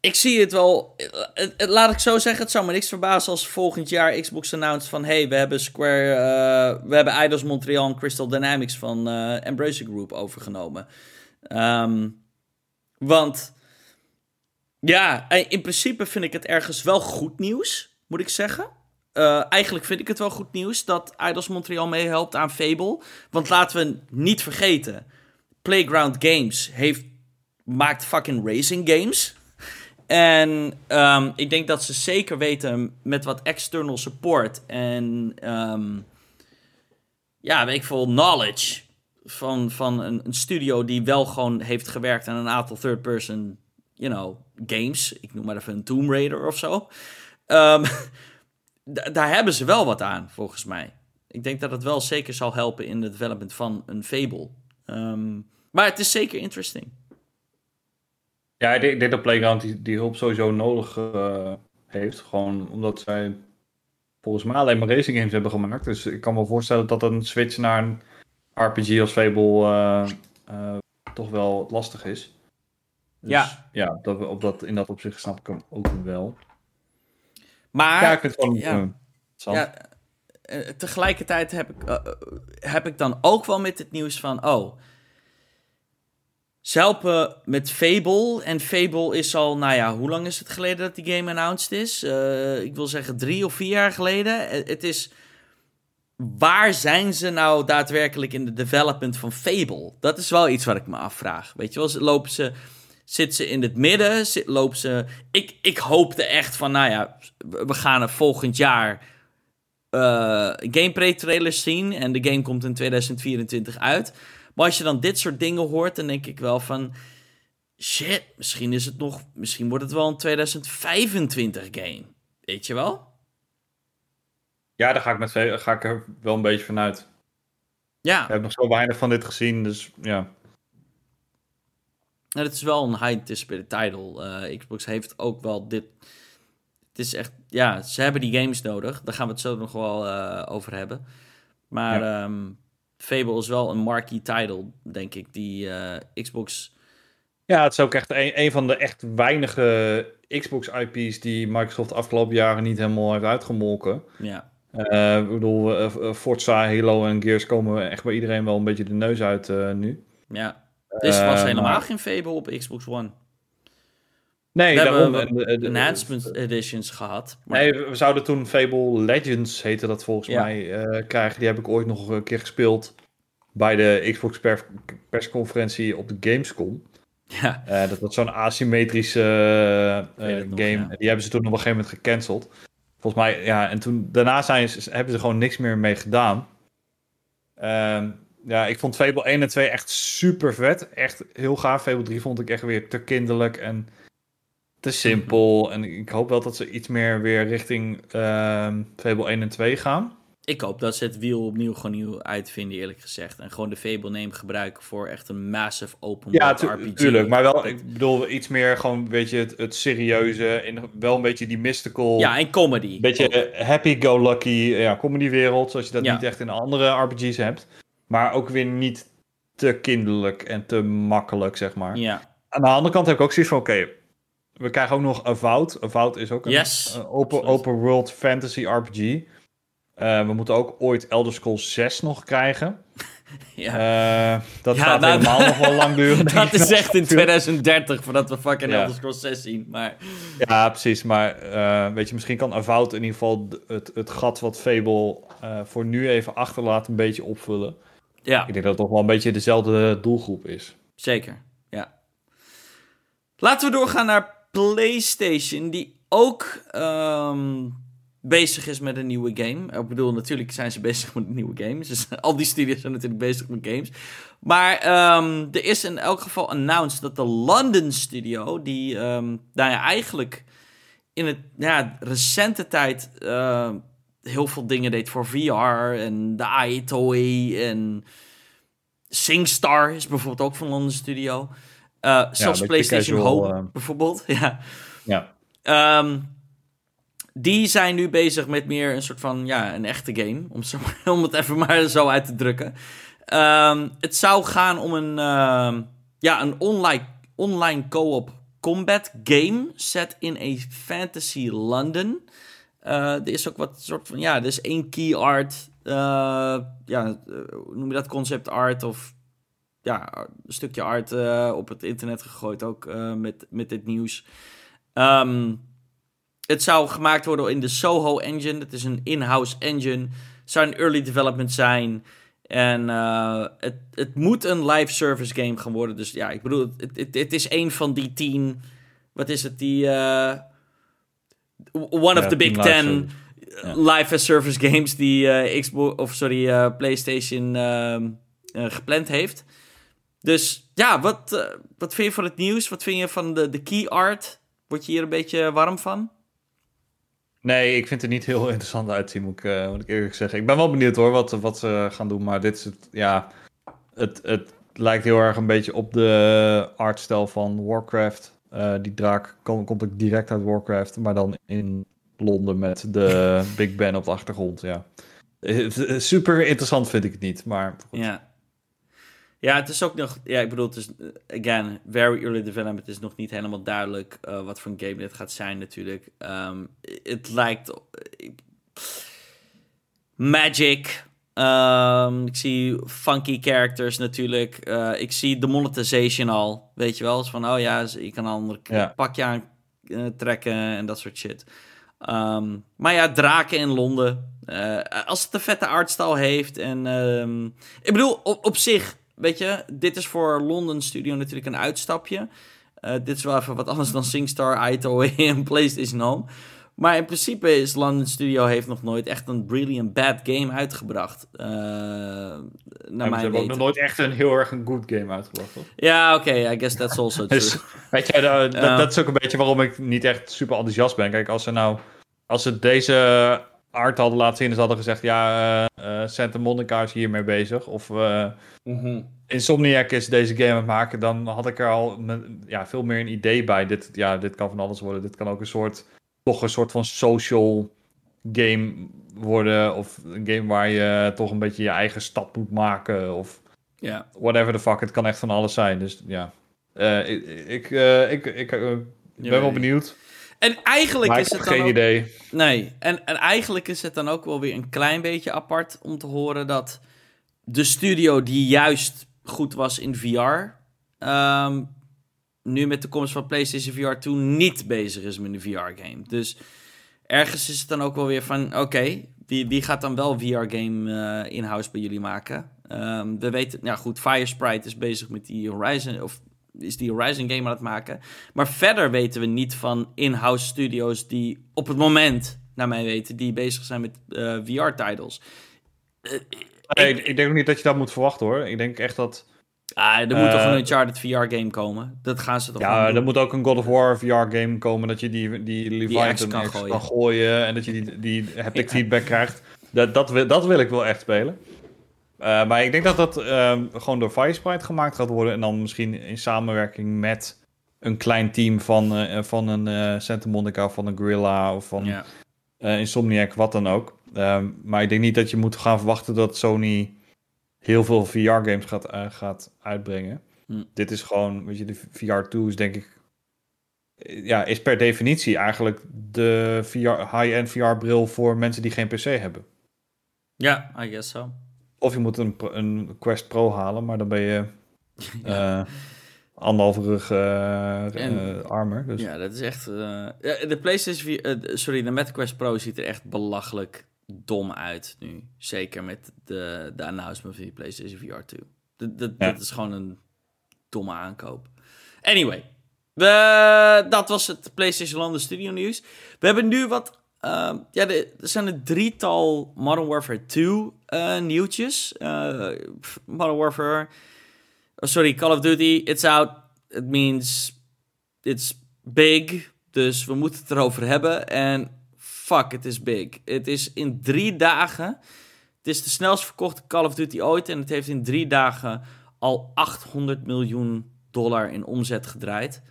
Ik zie het wel. het- het- laat ik zo zeggen, het zou me niks verbazen als volgend jaar Xbox announced van: hey, we hebben Square. eh, we hebben Eidos Montreal en Crystal Dynamics van eh Embracer Group overgenomen. Ehm, want. Ja, in principe vind ik het ergens wel goed nieuws, moet ik zeggen. Eh, eigenlijk vind ik het wel goed nieuws dat Eidos Montreal meehelpt aan Fable. Want laten we niet vergeten: Playground Games heeft, maakt fucking racing games. En ehm, ik denk dat ze zeker weten met wat external support en ehm, ja, weet ik veel, knowledge van, van een, een studio die wel gewoon heeft gewerkt aan een aantal third-person, you know, games. Ik noem maar even een Tomb Raider of zo. Ehm, da- daar hebben ze wel wat aan, volgens mij. Ik denk dat het wel zeker zal helpen in de development van een Fable. Maar het is zeker interesting. Ja, ik denk, ik denk dat Playground die, die hulp sowieso nodig eh, heeft. Gewoon omdat zij volgens mij alleen maar racing games hebben gemaakt. Dus ik kan me voorstellen dat een switch naar een RPG als Fable eh, eh, toch wel lastig is. Dus, Ja. Ja, dat, op dat, in dat opzicht snap ik hem ook wel. Maar ja, ik vind het gewoon ja. tegelijkertijd heb ik, heb ik dan ook wel met het nieuws van, oh, ze helpen met Fable. En Fable is al, nou ja, hoe lang is het geleden dat die game announced is? Eh, ik wil zeggen drie of vier jaar geleden. Eh, Het is, waar zijn ze nou daadwerkelijk in de development van Fable? Dat is wel iets wat ik me afvraag. Weet je wel, lopen ze... Zit ze in het midden? Zit, lopen ze... Ik, ik hoopte echt van, nou ja, we gaan er volgend jaar eh gameplay-trailers zien. En de game komt in 2024 uit. Maar als je dan dit soort dingen hoort, dan denk ik wel van... Shit, misschien is het nog... Misschien wordt het wel een 2025 game. Weet je wel? Ja, daar ga ik, met, ga ik er wel een beetje vanuit. Ja, Ik heb nog zo weinig van dit gezien, dus ja. en het is wel een high-anticipated title. Eh, Xbox heeft ook wel dit... Het is echt... Ja, ze hebben die games nodig. Daar gaan we het zo nog wel eh, over hebben. Maar ehm, Fable is wel een marquee title, denk ik, die eh, Xbox... Ja, het is ook echt een, een van de echt weinige Xbox-IP's die Microsoft de afgelopen jaren niet helemaal heeft uitgemolken. Ja, Eh, ik bedoel, eh, Forza, Halo en Gears komen echt bij iedereen wel een beetje de neus uit nu. ja. Dus er was helemaal maar- geen Fable op Xbox One. Nee, We daarom. hebben en de- de- Enhancement editions gehad. Maar Nee, we zouden toen Fable Legends, heette dat volgens Ja. mij, eh, krijgen. Die heb ik ooit nog een keer gespeeld bij de Xbox per- persconferentie op de Gamescom. ja, Eh, dat was zo'n asymmetrische eh, eh, nog, game. ja. Die hebben ze toen op een gegeven moment gecanceld. Volgens mij, ja, en toen daarna zijn ze, hebben ze gewoon niks meer mee gedaan. Ehm, ja, ik vond Fable 1 en 2 echt super vet. Echt heel gaaf. Fable 3 vond ik echt weer te kinderlijk en te simpel. En ik hoop wel dat ze iets meer weer richting ehm Fable 1 en 2 gaan. Ik hoop dat ze het wiel opnieuw gewoon nieuw uitvinden, eerlijk gezegd. En gewoon de Fable name gebruiken voor echt een massive open Ja, tu- RPG. tuurlijk. Maar wel, ik bedoel, iets meer gewoon, weet je, het, het serieuze. En wel een beetje die mystical. Ja, en comedy. Beetje happy-go-lucky ja, comedywereld, zoals je dat Ja. niet echt in andere RPG's hebt. Maar ook weer niet te kinderlijk en te makkelijk, zeg maar. Ja. Aan de andere kant heb ik ook zoiets van, oké, we krijgen ook nog Avowed. Avowed is ook een, Yes, open, open world fantasy RPG. Eh, we moeten ook ooit Elder Scrolls 6 nog krijgen. ja. Eh, dat Ja, gaat nou, helemaal nog wel lang duren. dat is echt in 2030 voordat we fucking Ja. Elder Scrolls 6 zien. Maar Ja, precies. Maar eh, weet je, misschien kan Avowed in ieder geval het, het gat wat Fable voor nu even achterlaat een beetje opvullen. ja, Ik denk dat het toch wel een beetje dezelfde doelgroep is. zeker. Ja. Laten we doorgaan naar PlayStation, die ook ehm, bezig is met een nieuwe game. Ik bedoel, natuurlijk zijn ze bezig met een nieuwe game. Dus al die studios zijn natuurlijk bezig met games. Maar ehm, er is in elk geval announced dat de London studio, die ehm, nou ja, eigenlijk in het ja, recente tijd heel veel dingen deed voor VR en de iToy en SingStar is bijvoorbeeld ook van London Studio. Eh, zelfs PlayStation casual, Home eh. bijvoorbeeld. Ja. Ja. Ehm, die zijn nu bezig met meer een soort van, ja, een echte game. Om, zo, om het even maar zo uit te drukken. Ehm, het zou gaan om een, ehm, ja, een online, online co-op combat game set in een fantasy London. Eh, er is ook wat soort van, ja, er is één key art. ja, hoe noem je dat? Concept art of ja, een stukje art eh, op het internet gegooid ook eh, met, met dit nieuws. Ehm, het zou gemaakt worden in de Soho Engine. Dat is een in-house engine. Het zou een early development zijn. En eh, het, het moet een live service game gaan worden. Dus ja, ik bedoel, het, het, het is een van die tien. Wat is het? Die. one of Ja, the big ten live as service games die Xbox of sorry, PlayStation ehm, eh, gepland heeft. Dus ja, wat, eh, wat vind je van het nieuws? Wat vind je van de, de key art? Word je hier een beetje warm van? Nee, ik vind het niet heel interessant uitzien, moet ik, eh, moet ik eerlijk zeggen. Ik ben wel benieuwd hoor, wat, wat ze gaan doen. Maar dit is het, ja, het, het lijkt heel erg een beetje op de artstijl van Warcraft. Eh, die draak kom- komt ook direct uit Warcraft, maar dan in Londen met de Big Ben op de achtergrond, ja. Super interessant vind ik het niet, maar goed. Ja. Ja, het is ook nog... Ja, ik bedoel, het is... Again, very early development. Het is nog niet helemaal duidelijk eh, wat voor een game dit gaat zijn natuurlijk. Ehm, het lijkt... Magic. Ehm, ik zie funky characters natuurlijk. Eh, ik zie de monetization al. Weet je wel? Dus van, oh ja, je kan een ander Ja. pakje aan eh, trekken en dat soort shit. Ehm, maar ja, draken in Londen. Als het een vette artstyle heeft. En ik bedoel, op, op zich, weet je, dit is voor London Studio natuurlijk een uitstapje. Eh, dit is wel even wat anders dan SingStar, iToy en PlayStation Home. Maar in principe is London Studio heeft nog nooit echt een brilliant bad game uitgebracht. eh naar En ze mijn hebben ook nog nooit echt een heel erg een good game uitgebracht, toch? Ja, oké, I guess that's also true. Dus, weet je, dat, dat, Ja. dat is ook een beetje waarom ik niet echt super enthousiast ben. Kijk, als ze nou, als ze deze art hadden laten zien, dus hadden gezegd, ja, eh eh, Santa Monica is hiermee bezig, of eh, Mhm. Insomniac is deze game aan het maken, dan had ik er al me- ja, veel meer een idee bij. Dit, ja, dit kan van alles worden. Dit kan ook een soort, toch een soort van social game worden, of een game waar je toch een beetje je eigen stad moet maken, of Ja. whatever the fuck. Het kan echt van alles zijn. Dus ja, ik, ik, ik, ik ben wel benieuwd. En eigenlijk Maar is ik heb het dan geen ook... idee. Nee, en, en eigenlijk is het dan ook wel weer een klein beetje apart om te horen dat de studio die juist goed was in VR, ehm, nu met de komst van PlayStation VR 2 niet bezig is met een VR-game. Dus ergens is het dan ook wel weer van, oké, wie, wie gaat dan wel VR-game eh, in-house bij jullie maken? Ehm, we weten, ja goed, Firesprite is bezig met die Horizon, of is die Horizon game aan het maken. Maar verder weten we niet van in-house studios die op het moment, naar mijn weten, die bezig zijn met VR-titles. Nee, Ik- ik, denk ook niet dat je dat moet verwachten hoor. Ik denk echt dat. Ah, er moet toch Eh, een Uncharted VR-game komen? Dat gaan ze toch Ja, er moet ook een God of War VR-game komen dat je die, die Leviathan kan gooien en dat je die, die haptic Ja. feedback krijgt. Dat, dat, wil, dat wil ik wel echt spelen. Eh, maar ik denk dat dat ehm, gewoon door Firesprite gemaakt gaat worden en dan misschien in samenwerking met een klein team van, eh, van een eh Santa Monica, van een Gorilla of van eh, Insomniac, wat dan ook. Ehm, maar ik denk niet dat je moet gaan verwachten dat Sony heel veel VR-games gaat, eh, gaat uitbrengen. Hm. Dit is gewoon, weet je, de VR2 is denk ik, eh, ja, is per definitie eigenlijk de VR, high-end VR-bril voor mensen die geen PC hebben. ja, I guess so. Of je moet een, Quest Pro halen, maar dan ben je eh anderhalve rug eh, En- eh, armer. Dus. Ja, dat is echt... de PlayStation 4... eh, sorry, de Meta Quest Pro ziet er echt belachelijk dom uit nu. Zeker met de, de announcement van die PlayStation VR 2. Dat, dat, Ja. dat is gewoon een domme aankoop. Anyway. We, dat was het PlayStation Landen Studio nieuws. We hebben nu wat... ehm, ja, er zijn een drietal Modern Warfare 2 eh, nieuwtjes. Eh, Modern Warfare... oh, sorry, Call of Duty. It's out. It means it's big. Dus we moeten het erover hebben. En fuck, het is big. Het is in drie dagen. Het is de snelst verkochte Call of Duty ooit. En het heeft in drie dagen al 800 miljoen dollar in omzet gedraaid.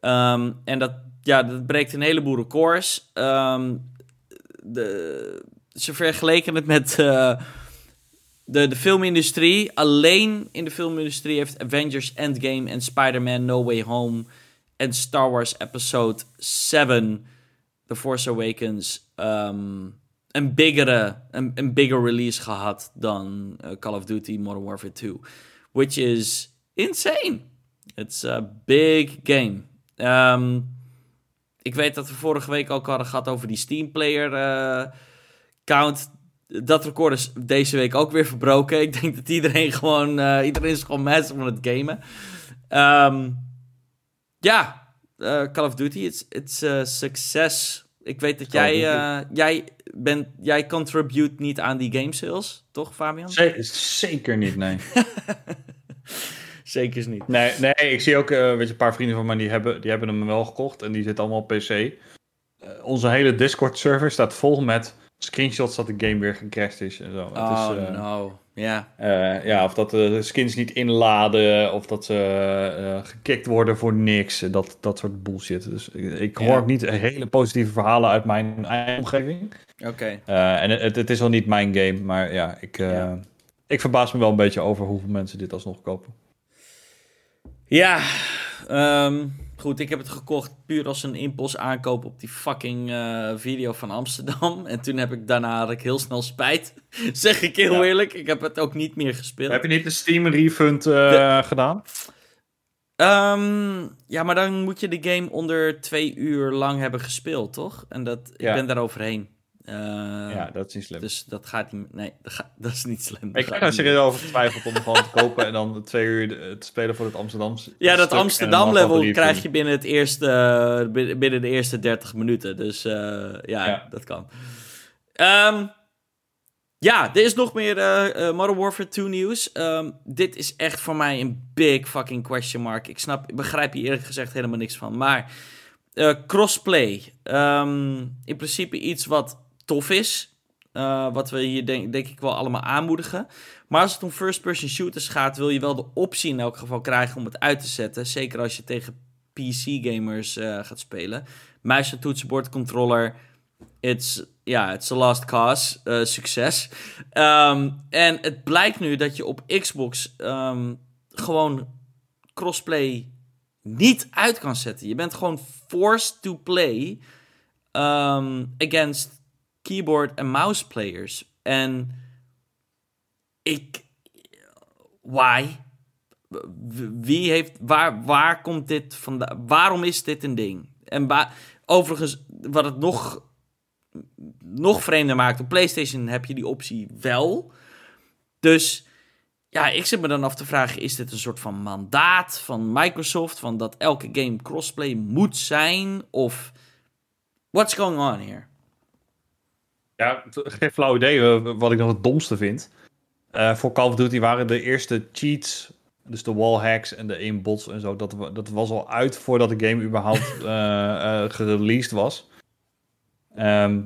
Ehm, en dat, ja, dat breekt een heleboel records. Ehm, de, ze vergeleken het met eh, de, de filmindustrie. Alleen in de filmindustrie heeft Avengers Endgame en Spider-Man No Way Home en Star Wars Episode 7, The Force Awakens, ehm, een, biggere, een, een bigger release gehad dan eh, Call of Duty Modern Warfare 2. Which is insane. It's a big game. Ehm, ik weet dat we vorige week ook hadden gehad over die Steam Player eh, count. Dat record is deze week ook weer verbroken. Ik denk dat iedereen gewoon... eh, iedereen is gewoon massive van het gamen. Ehm, ja, eh, Call of Duty, it's, it's a success. Ik weet dat jij, jij, bent, jij contribute niet aan die game sales, toch Fabian? Ze- Zeker niet, nee. Zeker niet. Nee, nee ik zie ook weet je, een paar vrienden van mij die hebben, die hebben hem wel gekocht en die zitten allemaal op PC. Eh, onze hele Discord-server staat vol met screenshots dat de game weer gecrashed is en zo. Oh het is, eh, no, ja. ja, of dat de skins niet inladen, of dat ze uh, gekikt worden voor niks, dat, dat soort bullshit. Dus ik, hoor ook niet hele positieve verhalen uit mijn eigen omgeving. Oké. En het, het is wel niet mijn game, maar ja ik, ik verbaas me wel een beetje over hoeveel mensen dit alsnog kopen. Ja, ehm, goed, ik heb het gekocht puur als een impuls aankoop op die fucking eh, video van Amsterdam. En toen heb ik daarna had ik heel snel spijt. zeg ik heel Ja. eerlijk. Ik heb het ook niet meer gespeeld. Heb je niet de Steam refund eh, gedaan? Ehm, ja, maar dan moet je de game onder twee uur lang hebben gespeeld, toch? En dat, ik ben daar overheen. Eh, ja, dat is niet slim. Dus dat gaat niet... Nee, dat, gaat- dat is niet slim. ik heb niet. serieus over getwijfeld om gewoon te kopen en dan twee uur de- te spelen voor het Amsterdamse. Ja, dat stuk en Amsterdam dan nog wat level review. krijg je binnen, het eerste, eh, binnen de eerste 30 minuten. Dus eh, ja, Ja. dat kan. Ehm, ja, er is nog meer eh, eh, Modern Warfare 2 nieuws. Ehm, dit is echt voor mij een big fucking question mark. Ik snap, ik begrijp hier eerlijk gezegd helemaal niks van. Maar eh, crossplay. Ehm, in principe iets wat tof is. Eh, wat we hier denk, denk ik wel allemaal aanmoedigen. Maar als het om first-person shooters gaat, wil je wel de optie in elk geval krijgen om het uit te zetten. Zeker als je tegen PC-gamers eh, gaat spelen. Muis en toetsenbord, controller. It's, ja, it's a lost cause. Eh, succes. Ehm, en het blijkt nu dat je op Xbox ehm, gewoon crossplay niet uit kan zetten. Je bent gewoon forced to play ehm, against keyboard en mouse players. En ik. Why? Wie heeft. Waar, waar komt dit vandaan? Waarom is dit een ding? En overigens, wat het nog. nog vreemder maakt. Op PlayStation heb je die optie wel. Dus. Ja, ik zit me dan af te vragen: is dit een soort van mandaat van Microsoft? Van dat elke game crossplay moet zijn? Of. What's going on here? Ja, geen flauw idee eh, wat ik nog het domste vind. Eh, voor Call of Duty waren de eerste cheats, dus de wallhacks en de aimbots en zo, dat, dat was al uit voordat de game überhaupt eh, gereleased was. Ehm,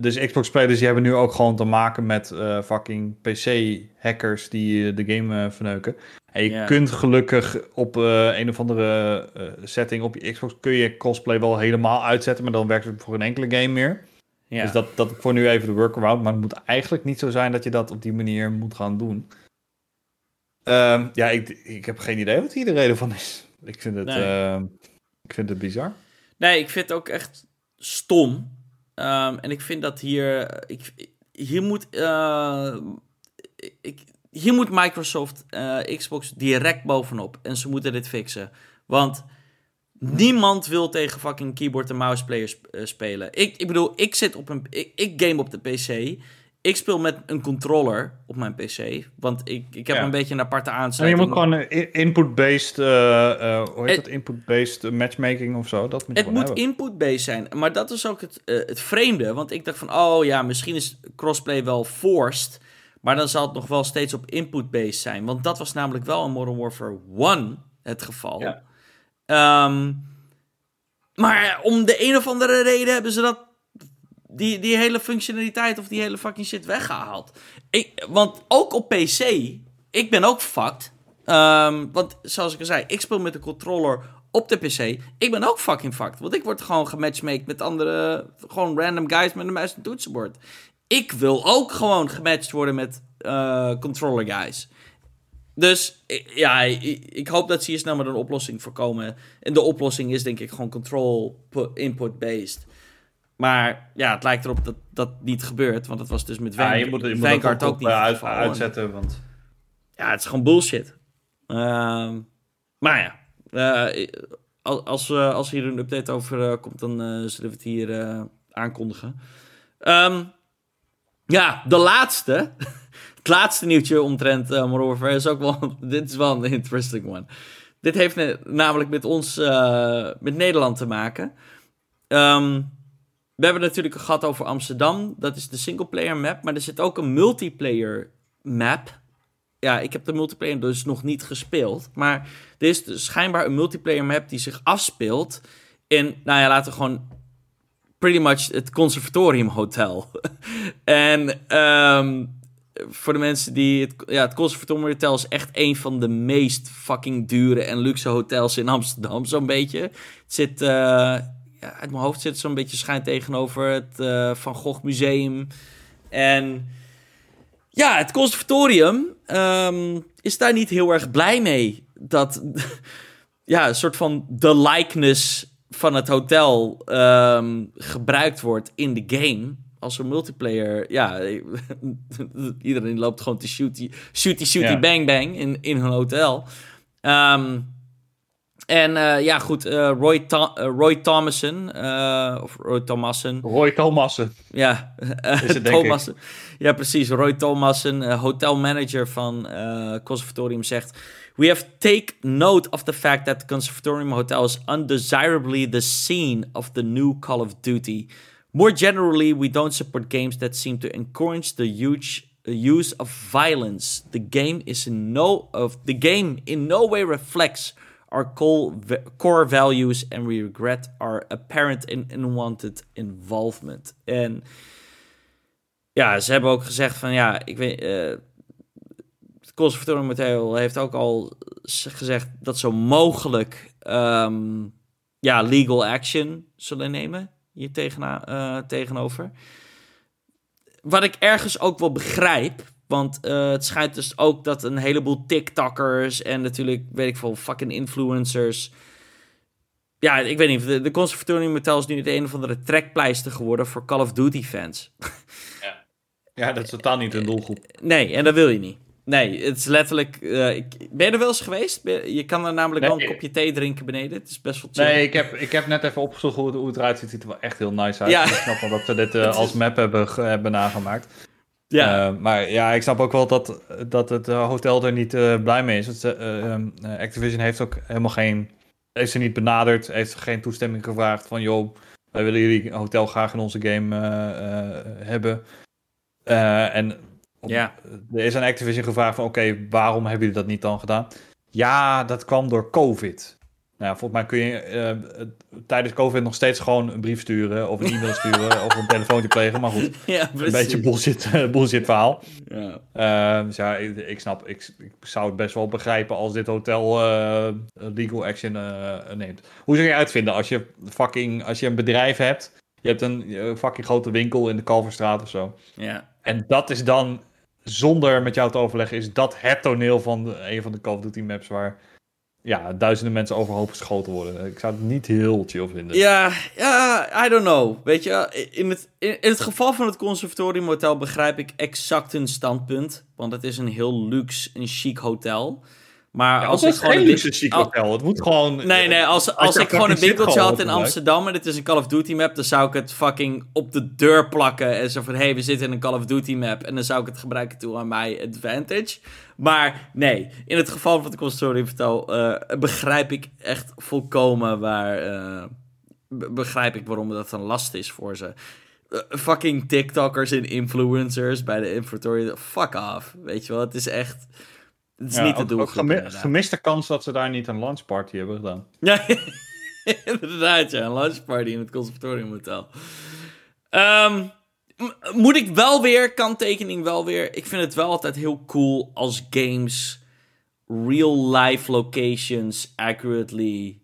dus Xbox-spelers die hebben nu ook gewoon te maken met fucking PC-hackers die de game verneuken. En je kunt gelukkig op een of andere setting op je Xbox kun je cosplay wel helemaal uitzetten, maar dan werkt het voor geen enkele game meer. Ja. Dus dat, dat voor nu even de workaround. Maar het moet eigenlijk niet zo zijn dat je dat op die manier moet gaan doen. Ehm, ja, ik, ik heb geen idee wat hier de reden van is. Ik vind het, Nee. ehm, ik vind het bizar. Nee, ik vind het ook echt stom. Ehm, en ik vind dat hier. Ik, hier moet. eh, ik, hier moet Microsoft eh, Xbox direct bovenop. En ze moeten dit fixen. Want niemand wil tegen fucking keyboard en mouse players eh, spelen. Ik, ik bedoel, ik zit op een. Ik, ik game op de PC. Ik speel met een controller op mijn PC. Want ik, ik heb Ja. een beetje een aparte En je aansluiting. moet gewoon input-based, eh, eh, hoe heet Het- dat? Input-based matchmaking of zo. Dat moet je Het moet input-based zijn. Maar dat is ook het, het vreemde. Want ik dacht van, oh ja, misschien is crossplay wel forced. Maar dan zal het nog wel steeds op input-based zijn. Want dat was namelijk wel in Modern Warfare 1 het geval. Ja. Ehm, maar om de een of andere reden hebben ze dat, die, die hele functionaliteit of die hele fucking shit weggehaald. Ik, want ook op PC, ik ben ook fucked. Ehm, want zoals ik al zei, ik speel met de controller op de PC. Ik ben ook fucking fucked. Want ik word gewoon gematchmaked met andere, gewoon random guys met een muis en toetsenbord. Ik wil ook gewoon gematcht worden met eh, controller guys. Dus ja, ik hoop dat ze hier snel met een oplossing voor komen. En de oplossing is denk ik gewoon control pu- input based. Maar ja, het lijkt erop dat dat niet gebeurt. Want het was dus met Ja, Vanguard, je moet, je moet ook, ook niet eh, uit- uitzetten. Want Ja, het is gewoon bullshit. Ehm, maar ja, eh, als, als, eh, als hier een update over komt, dan zullen we het hier aankondigen. Ehm, ja, de laatste. laatste nieuwtje omtrent uh, is ook wel... dit is wel een interesting one. Dit heeft namelijk met ons, eh, met Nederland te maken. Ehm, we hebben natuurlijk gehad over Amsterdam. Dat is de singleplayer map. Maar er zit ook een multiplayer map ja, ik heb de multiplayer dus nog niet gespeeld. Maar er is dus schijnbaar een multiplayer map die zich afspeelt in, nou ja, laten we gewoon pretty much het conservatorium hotel. en ehm, voor de mensen die het, ja, het conservatorium hotel is echt een van de meest fucking dure en luxe hotels in Amsterdam, zo'n beetje. Het zit, eh, ja, uit mijn hoofd zit zo'n beetje schijn tegenover het eh, Van Gogh Museum. En ja, het conservatorium ehm, is daar niet heel erg blij mee. Dat ja, een soort van de likeness van het hotel ehm, gebruikt wordt in de game. Als een multiplayer, ja, iedereen loopt gewoon te shooty, shooty, shooty, Ja. bang, bang in, in hun hotel. Ehm, en eh, ja, goed, eh, Roy, Tho- eh, Roy Thomason, of Roy Thomason, Roy Thomassen. ja, Is het, denk Thomas. Ja, precies. Roy Thomassen, hotelmanager van Conservatorium, zegt: We have take note of the fact that the Conservatorium Hotel is undesirably the scene of the new Call of Duty. More generally, we don't support games that seem to encourage the huge uh, use of violence. The game is in no of the game in no way reflects our core, values and we regret our apparent and unwanted involvement. En ja, ze hebben ook gezegd van ja, ik weet. Uh, Conservatorium Hotel heeft ook al gezegd dat ze mogelijk um, ja, legal action zullen nemen hier tegen, uh, tegenover. Wat ik ergens ook wel begrijp. Want uh, het schijnt dus ook dat een heleboel TikTokkers en natuurlijk, weet ik veel, fucking influencers. Ja, ik weet niet. De, de Conservatorium Hotel is nu het een of andere trekpleister geworden voor Call of Duty fans. Ja, ja dat is totaal niet een doelgroep. Nee, en dat wil je niet. Nee, het is letterlijk. Uh, ik, ben je er wel eens geweest? Je kan er namelijk nee. wel een kopje thee drinken beneden. Het is best wel chill. Nee, ik heb, ik heb net even opgezocht hoe het, hoe het eruit ziet. Het ziet er wel echt heel nice uit. Ja. Ik snap wel dat ze dit uh, als map hebben, hebben nagemaakt. Ja. Uh, maar ja, ik snap ook wel dat, dat het hotel er niet blij mee is. Het, um, Activision heeft ook helemaal geen. Heeft ze niet benaderd, heeft ze geen toestemming gevraagd van joh, wij willen jullie hotel graag in onze game hebben. en Ja. Er is aan Activision gevraagd van, oké, waarom hebben jullie dat niet dan gedaan? Ja, dat kwam door COVID. Nou, volgens mij kun je eh, tijdens COVID nog steeds gewoon een brief sturen, of een e-mail sturen, of een telefoontje plegen. Maar goed, Ja, een beetje bullshit, bullshit verhaal. Ja. Eh, dus ja, ik, ik snap, ik, ik zou het best wel begrijpen als dit hotel eh, legal action eh, neemt. Hoe zou je uitvinden als je fucking, als je een bedrijf hebt, je hebt een eh, fucking grote winkel in de Kalverstraat of zo. ja. En dat is dan, zonder met jou te overleggen, is dat het toneel van een van de Call of Duty maps waar ja, duizenden mensen overhoop geschoten worden. Ik zou het niet heel chill vinden. Ja, ja, I don't know. Weet je, in het, in, in het geval van het Conservatorium Hotel begrijp ik exact hun standpunt. Want het is een heel luxe en chic hotel. Maar Ja, als het ik is gewoon geen luxe chic hotel. Het moet gewoon... Nee, nee, als, als ik gewoon een winkeltje had in Amsterdam en het is een Call of Duty map, dan zou ik het fucking op de deur plakken. En zo van, hé, hey, we zitten in een Call of Duty map. En dan zou ik het gebruiken toe aan mij advantage. Maar nee, in het geval van het Consortium Hotel eh, begrijp ik echt volkomen waar... eh, be- begrijp ik waarom dat een last is voor ze. Eh, fucking TikTokkers en influencers bij de inventory. Fuck off. Weet je wel, het is echt... Het is Ja, niet doen. ook gemi- gemiste kans dat ze daar niet een lunchparty hebben gedaan. Ja, inderdaad, ja. Een lunchparty in het conservatorium hotel. Ehm, moet ik wel weer, kanttekening wel weer. Ik vind het wel altijd heel cool als games real-life locations accurately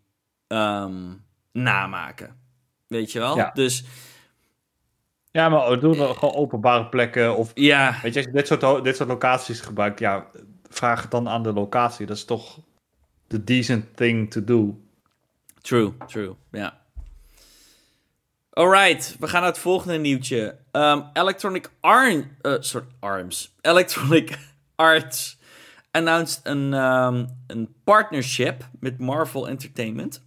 ehm, namaken. Weet je wel? Ja. Dus Ja, maar doe dan gewoon openbare plekken of... ja, Weet je, als je dit soort, dit soort locaties gebruikt, ja, vraag het dan aan de locatie. Dat is toch the decent thing to do. True, true, ja. Alright, we gaan naar het volgende nieuwtje. Ehm, Electronic eh, sorry, Arms. Electronic Arts announced een, ehm, een partnership met Marvel Entertainment.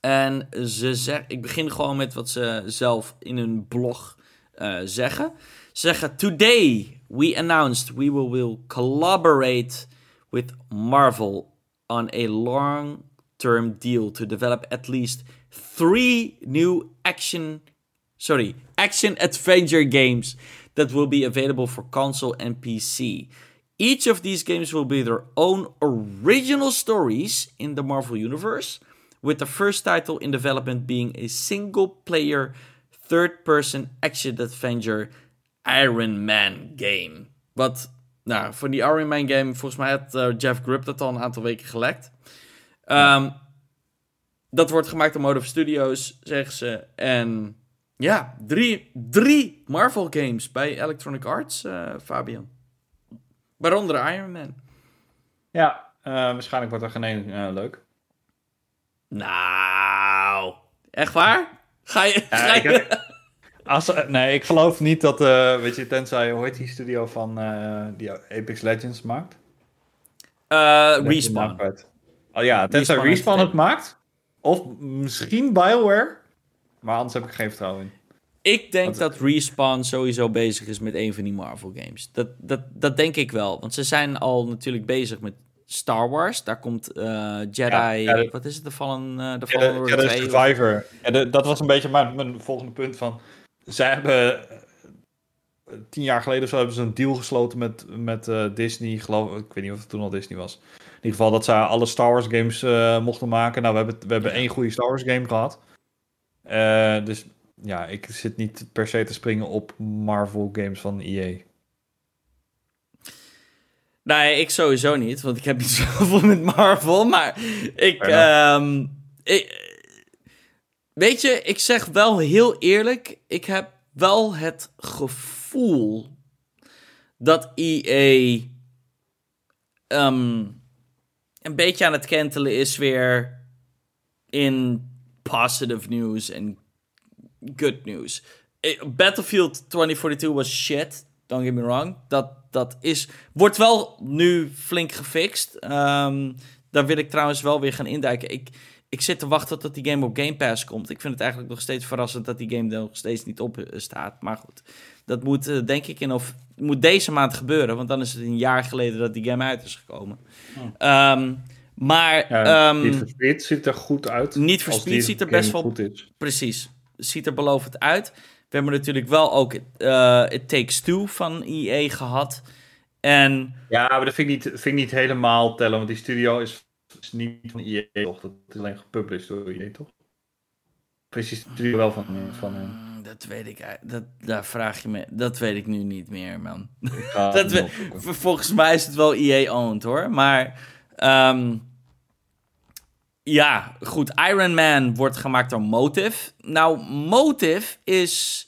En ze zeggen, ik begin gewoon met wat ze zelf in hun blog eh, zeggen. Ze zeggen, today we announced we will, will collaborate with Marvel on a long-term deal to develop at least three new action, sorry, action adventure games that will be available for console and PC. Each of these games will be their own original stories in the Marvel Universe, with the first title in development being a single-player, third-person action adventure Iron Man game. Wat, nou, voor die Iron Man game, volgens mij had eh, Jeff Grubb dat al een aantal weken gelekt. Ehm, dat wordt gemaakt door Motive Studios, zeggen ze. En ja, drie, drie Marvel games bij Electronic Arts, eh, Fabian. Waaronder Iron Man. Ja, eh, waarschijnlijk wordt er geen één leuk. Nou, echt waar? Ga je... Ja, ga ik je... heb- Als, nee, ik geloof niet dat, eh, weet je, tenzij, hoe heet die studio van eh, die Apex Legends maakt? Naam Respawn. Oh ja, tenzij Respawn Respawn, het maakt. Of misschien Bioware. Maar anders heb ik geen vertrouwen in. Ik denk dat Respawn sowieso bezig is met een van die Marvel games. Dat, dat, dat denk ik wel. Want ze zijn al natuurlijk bezig met Star Wars. Daar komt Jedi... Ja, ja, dat- wat is het? De Fallen, eh de Ja, Fallen de, Order ja, de 2 of- Survivor. Ja, de- dat was een beetje mijn, mijn volgende punt van... Zij hebben... eh, Tien jaar geleden of zo hebben ze een deal gesloten met, met eh, Disney. Geloof, ik weet niet of het toen al Disney was. In ieder geval dat ze alle Star Wars games eh, mochten maken. Nou, we hebben, we hebben één goede Star Wars game gehad. Eh, dus ja, ik zit niet per se te springen op Marvel games van EA. Nee, ik sowieso niet, want ik heb niet zoveel met Marvel, maar ik, ehm, ik... Weet je, ik zeg wel heel eerlijk, ik heb wel het gevoel dat EA ehm, een beetje aan het kentelen is weer in positive news en good news. Eh, Battlefield 2042 was shit, don't get me wrong. Dat, dat is, wordt wel nu flink gefixt. Ehm, daar wil ik trouwens wel weer gaan induiken. Ik, ik zit te wachten tot die game op Game Pass komt. Ik vind het eigenlijk nog steeds verrassend dat die game er nog steeds niet op eh, staat. Maar goed, dat moet eh, denk ik in of moet deze maand gebeuren, want dan is het een jaar geleden dat die game uit is gekomen. Oh. Ehm, maar Ja, ehm, Need for Speed ziet er goed uit. Speed die ziet er best wel goed is. Precies. Ziet er belovend uit. We hebben natuurlijk wel ook uh, It Takes Two van EA gehad. En... Ja, maar dat vind ik niet, vind ik niet helemaal tellen, want die studio is, is niet van EA, toch? Dat is alleen gepublished door EA, toch? Precies, studio wel van, van. Mm, dat weet ik, dat, daar vraag je me, dat weet ik nu niet meer, man. dat we, volgens mij is het wel EA-owned, hoor. Maar, um, ja, goed, Iron Man wordt gemaakt door Motive. Nou, Motive is...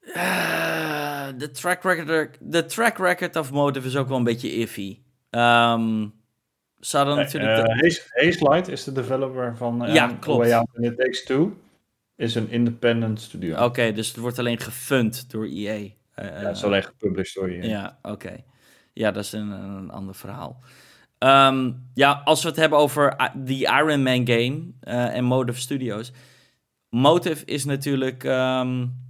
Uh, de, track record, de track record of Motive is ook wel een beetje iffy. Um, ze hadden natuurlijk... Uh, Haze, is de developer van uh, ja, klopt. Way Out It Takes Two. Is een independent studio. Oké, dus het wordt alleen gefund door EA. Uh, ja, het is alleen gepublished door EA. Ja, oké. Ja, dat is een, een ander verhaal. Um, ja, als we het hebben over de Iron Man game en Motive Studios. Motive is natuurlijk... Um,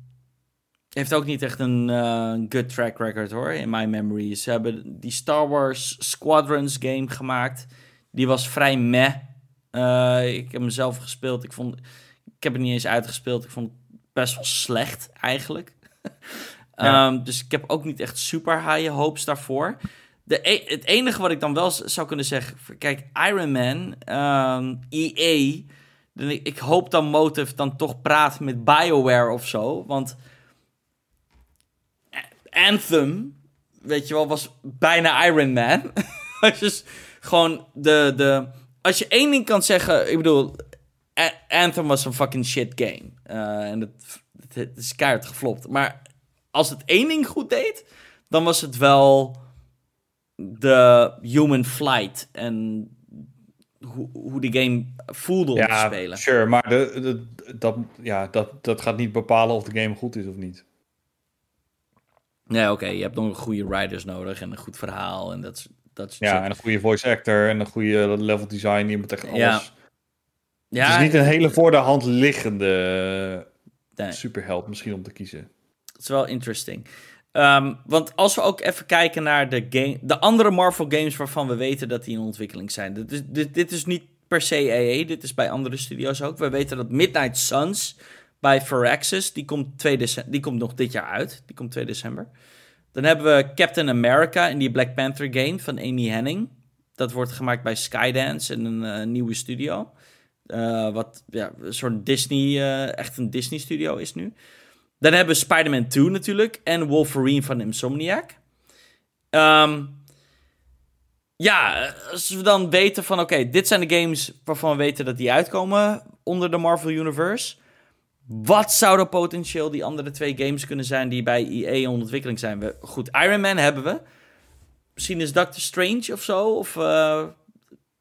heeft ook niet echt een uh, good track record hoor, in my memory. Ze hebben die Star Wars Squadrons game gemaakt. Die was vrij meh. Uh, ik heb hem zelf gespeeld. Ik, vond, ik heb het niet eens uitgespeeld. Ik vond het best wel slecht eigenlijk. Ja. um, dus ik heb ook niet echt super high hopes daarvoor. De e het enige wat ik dan wel zou kunnen zeggen... Kijk, Iron Man, um, ehm, EA... Ik, ik hoop dan Motive dan toch praat met BioWare of zo. Want Anthem, weet je wel, was bijna Iron Man. dus gewoon de, de... Als je één ding kan zeggen... Ik bedoel, Anthem was een fucking shit game. Uh, en het, het, is keihard geflopt. Maar als het één ding goed deed... dan was het wel de human flight. En hoe, hoe de game voelde om ja, te spelen. sure. Maar de, de, dat, ja, dat, dat gaat niet bepalen of de game goed is of niet. Nee, oké. Je hebt nog goede writers nodig en een goed verhaal en dat, dat Ja, en een goede voice actor en een goede level design. Je moet echt alles... Ja. ja het is niet een hele voor de hand liggende nee. superheld misschien om te kiezen. Het is wel interesting. Um, want als we ook even kijken naar de, game, de andere Marvel games waarvan we weten dat die in ontwikkeling zijn. Dit is, dit, dit is niet per se EA, dit is bij andere studios ook. We weten dat Midnight Suns bij Firaxis. Die komt, 2 die komt nog dit jaar uit. Die komt 2 december. Dan hebben we Captain America in die Black Panther game van Amy Henning. Dat wordt gemaakt bij Skydance in een uh, nieuwe studio. Uh, wat ja, een soort Disney, uh, echt een Disney studio is nu. Dan hebben we Spider-Man 2 natuurlijk. En Wolverine van Insomniac. Um, ja, als we dan weten van oké, dit zijn de games waarvan we weten dat die uitkomen onder de Marvel Universe. Wat zouden potentieel die andere twee games kunnen zijn die bij EA in ontwikkeling zijn? We, goed, Iron Man hebben we. Misschien is Doctor Strange of zo? Of, uh...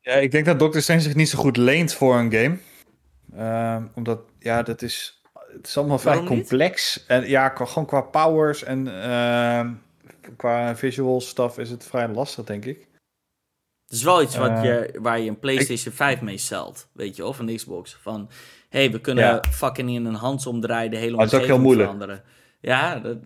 Ja, ik denk dat Doctor Strange zich niet zo goed leent voor een game. Uh, omdat, ja, dat is, het is allemaal vrij complex. En ja, gewoon qua powers en uh, qua visual stuff is het vrij lastig, denk ik. Het is wel iets wat eh, je, waar je een PlayStation 5 mee stelt, weet je, of een Xbox. Van, hey, we kunnen fucking in een handsomdraai de hele omgeving dat is ook heel moeilijk. veranderen. Ja, dat,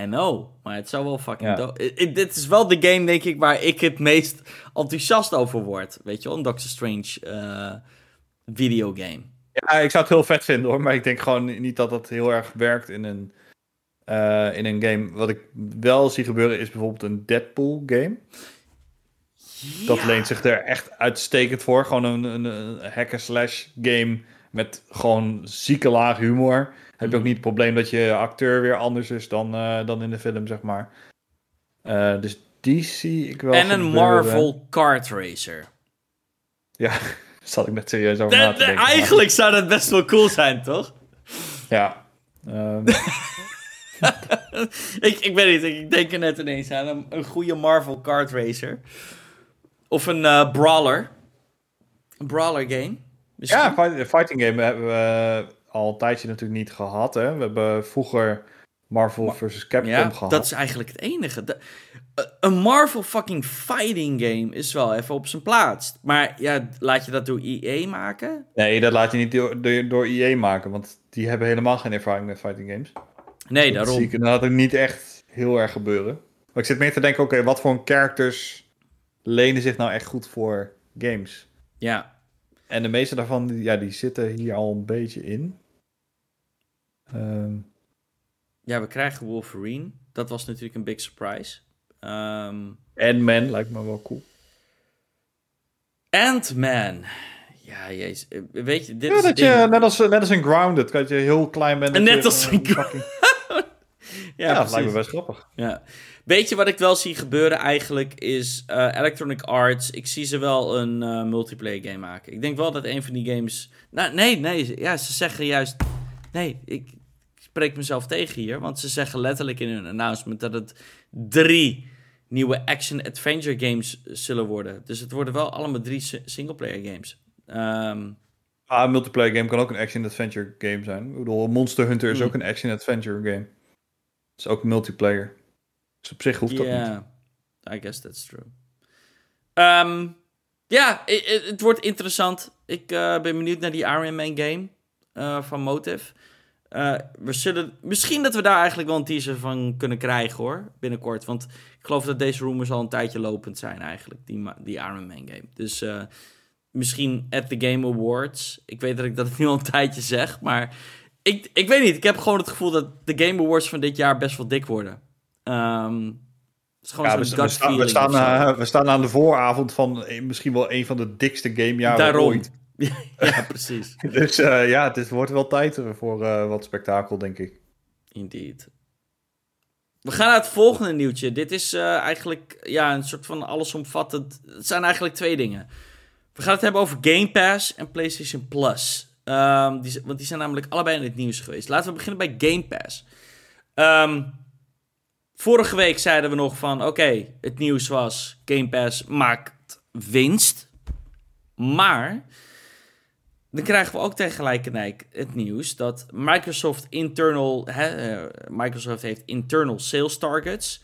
I know. Maar het zou wel fucking... Ja. dit is wel de game, denk ik, waar ik het meest enthousiast over word. Weet je wel, een Doctor Strange uh, videogame. Ja, ik zou het heel vet vinden hoor. Maar ik denk gewoon niet dat dat heel erg werkt in een, uh, in een game. Wat ik wel zie gebeuren is bijvoorbeeld een Deadpool game. Dat leent zich er echt uitstekend voor. Gewoon een, een, een hacker-slash game met gewoon zieke laag humor. Heb je ook niet het probleem dat je acteur weer anders is dan, uh, dan in de film, zeg maar. Uh, dus die zie ik wel. En een Marvel kart racer. Ja, zat ik net serieus over na te denken. Eigenlijk zou dat best wel cool zijn, toch? Ja. Um... ik, ik weet niet, ik denk er net ineens aan. Een, een goede Marvel kart racer. Of een uh, brawler. Een brawler game. Ja, fight, fighting game hebben we al een tijdje natuurlijk niet gehad. Hè? We hebben vroeger Marvel vs. Capcom ja, gehad. dat is eigenlijk het enige. Eh, een Marvel fucking fighting game is wel even op zijn plaats. Maar ja, laat je dat door EA maken? Nee, dat laat je niet door, door, door EA maken. Want die hebben helemaal geen ervaring met fighting games. Nee, dat daarom. Zie ik dat niet echt heel erg gebeuren. Maar ik zit meer te denken, oké, wat voor characters lenen zich nou echt goed voor games. Ja. En de meeste daarvan, ja, die zitten hier al een beetje in. Ehm, Ja, we krijgen Wolverine. Dat was natuurlijk een big surprise. Ehm Ant-Man lijkt me wel cool. Ant-Man. Ja, jezus. Eh, Weet je, dit Ja, is dat je, net als, net als in Grounded, dat je heel klein bent. Net je, als in fucking- Ja, Ja, dat lijkt me best grappig. Ja. Weet je wat ik wel zie gebeuren eigenlijk is eh, Electronic Arts. Ik zie ze wel een eh, multiplayer game maken. Ik denk wel dat een van die games. Nou, nee, nee. Ja, ze zeggen juist. Nee, ik spreek mezelf tegen hier. Want ze zeggen letterlijk in hun announcement dat het drie nieuwe action-adventure games zullen worden. Dus het worden wel allemaal drie si- singleplayer games. Ehm, Ah, een multiplayer game kan ook een action-adventure game zijn. Ik bedoel, Monster Hunter is Hmm. ook een action-adventure game. Het is ook multiplayer. Dus op zich hoeft dat niet. I guess that's true. Ehm, ja, het wordt interessant. Ik eh, ben benieuwd naar die Iron Man game eh, van Motive. Eh, we zullen, misschien dat we daar eigenlijk wel een teaser van kunnen krijgen hoor, binnenkort. Want ik geloof dat deze rumors al een tijdje lopend zijn eigenlijk, die, die Iron Man game. Dus misschien at the Game Awards. Ik weet dat ik dat nu al een tijdje zeg, maar ik, ik weet niet. Ik heb gewoon het gevoel dat de Game Awards van dit jaar best wel dik worden. Ehm, het is gewoon Ja, we, staan, we, feeling staan, eh, we staan aan de vooravond van eh, misschien wel een van de dikste gamejaren Daarom. ooit. ja, precies. Dus eh, ja, het is- wordt wel tijd eh, voor eh, wat spektakel, denk ik. Indeed. We gaan naar het volgende nieuwtje. Dit is eh, eigenlijk ja, een soort van allesomvattend. Het zijn eigenlijk twee dingen. We gaan het hebben over Game Pass en PlayStation Plus. Ehm, die, want die zijn namelijk allebei in het nieuws geweest. Laten we beginnen bij Game Pass. Ehm, vorige week zeiden we nog van: oké, het nieuws was: Game Pass maakt winst. Maar dan krijgen we ook tegelijkertijd het nieuws dat Microsoft internal, eh, Microsoft heeft internal sales targets.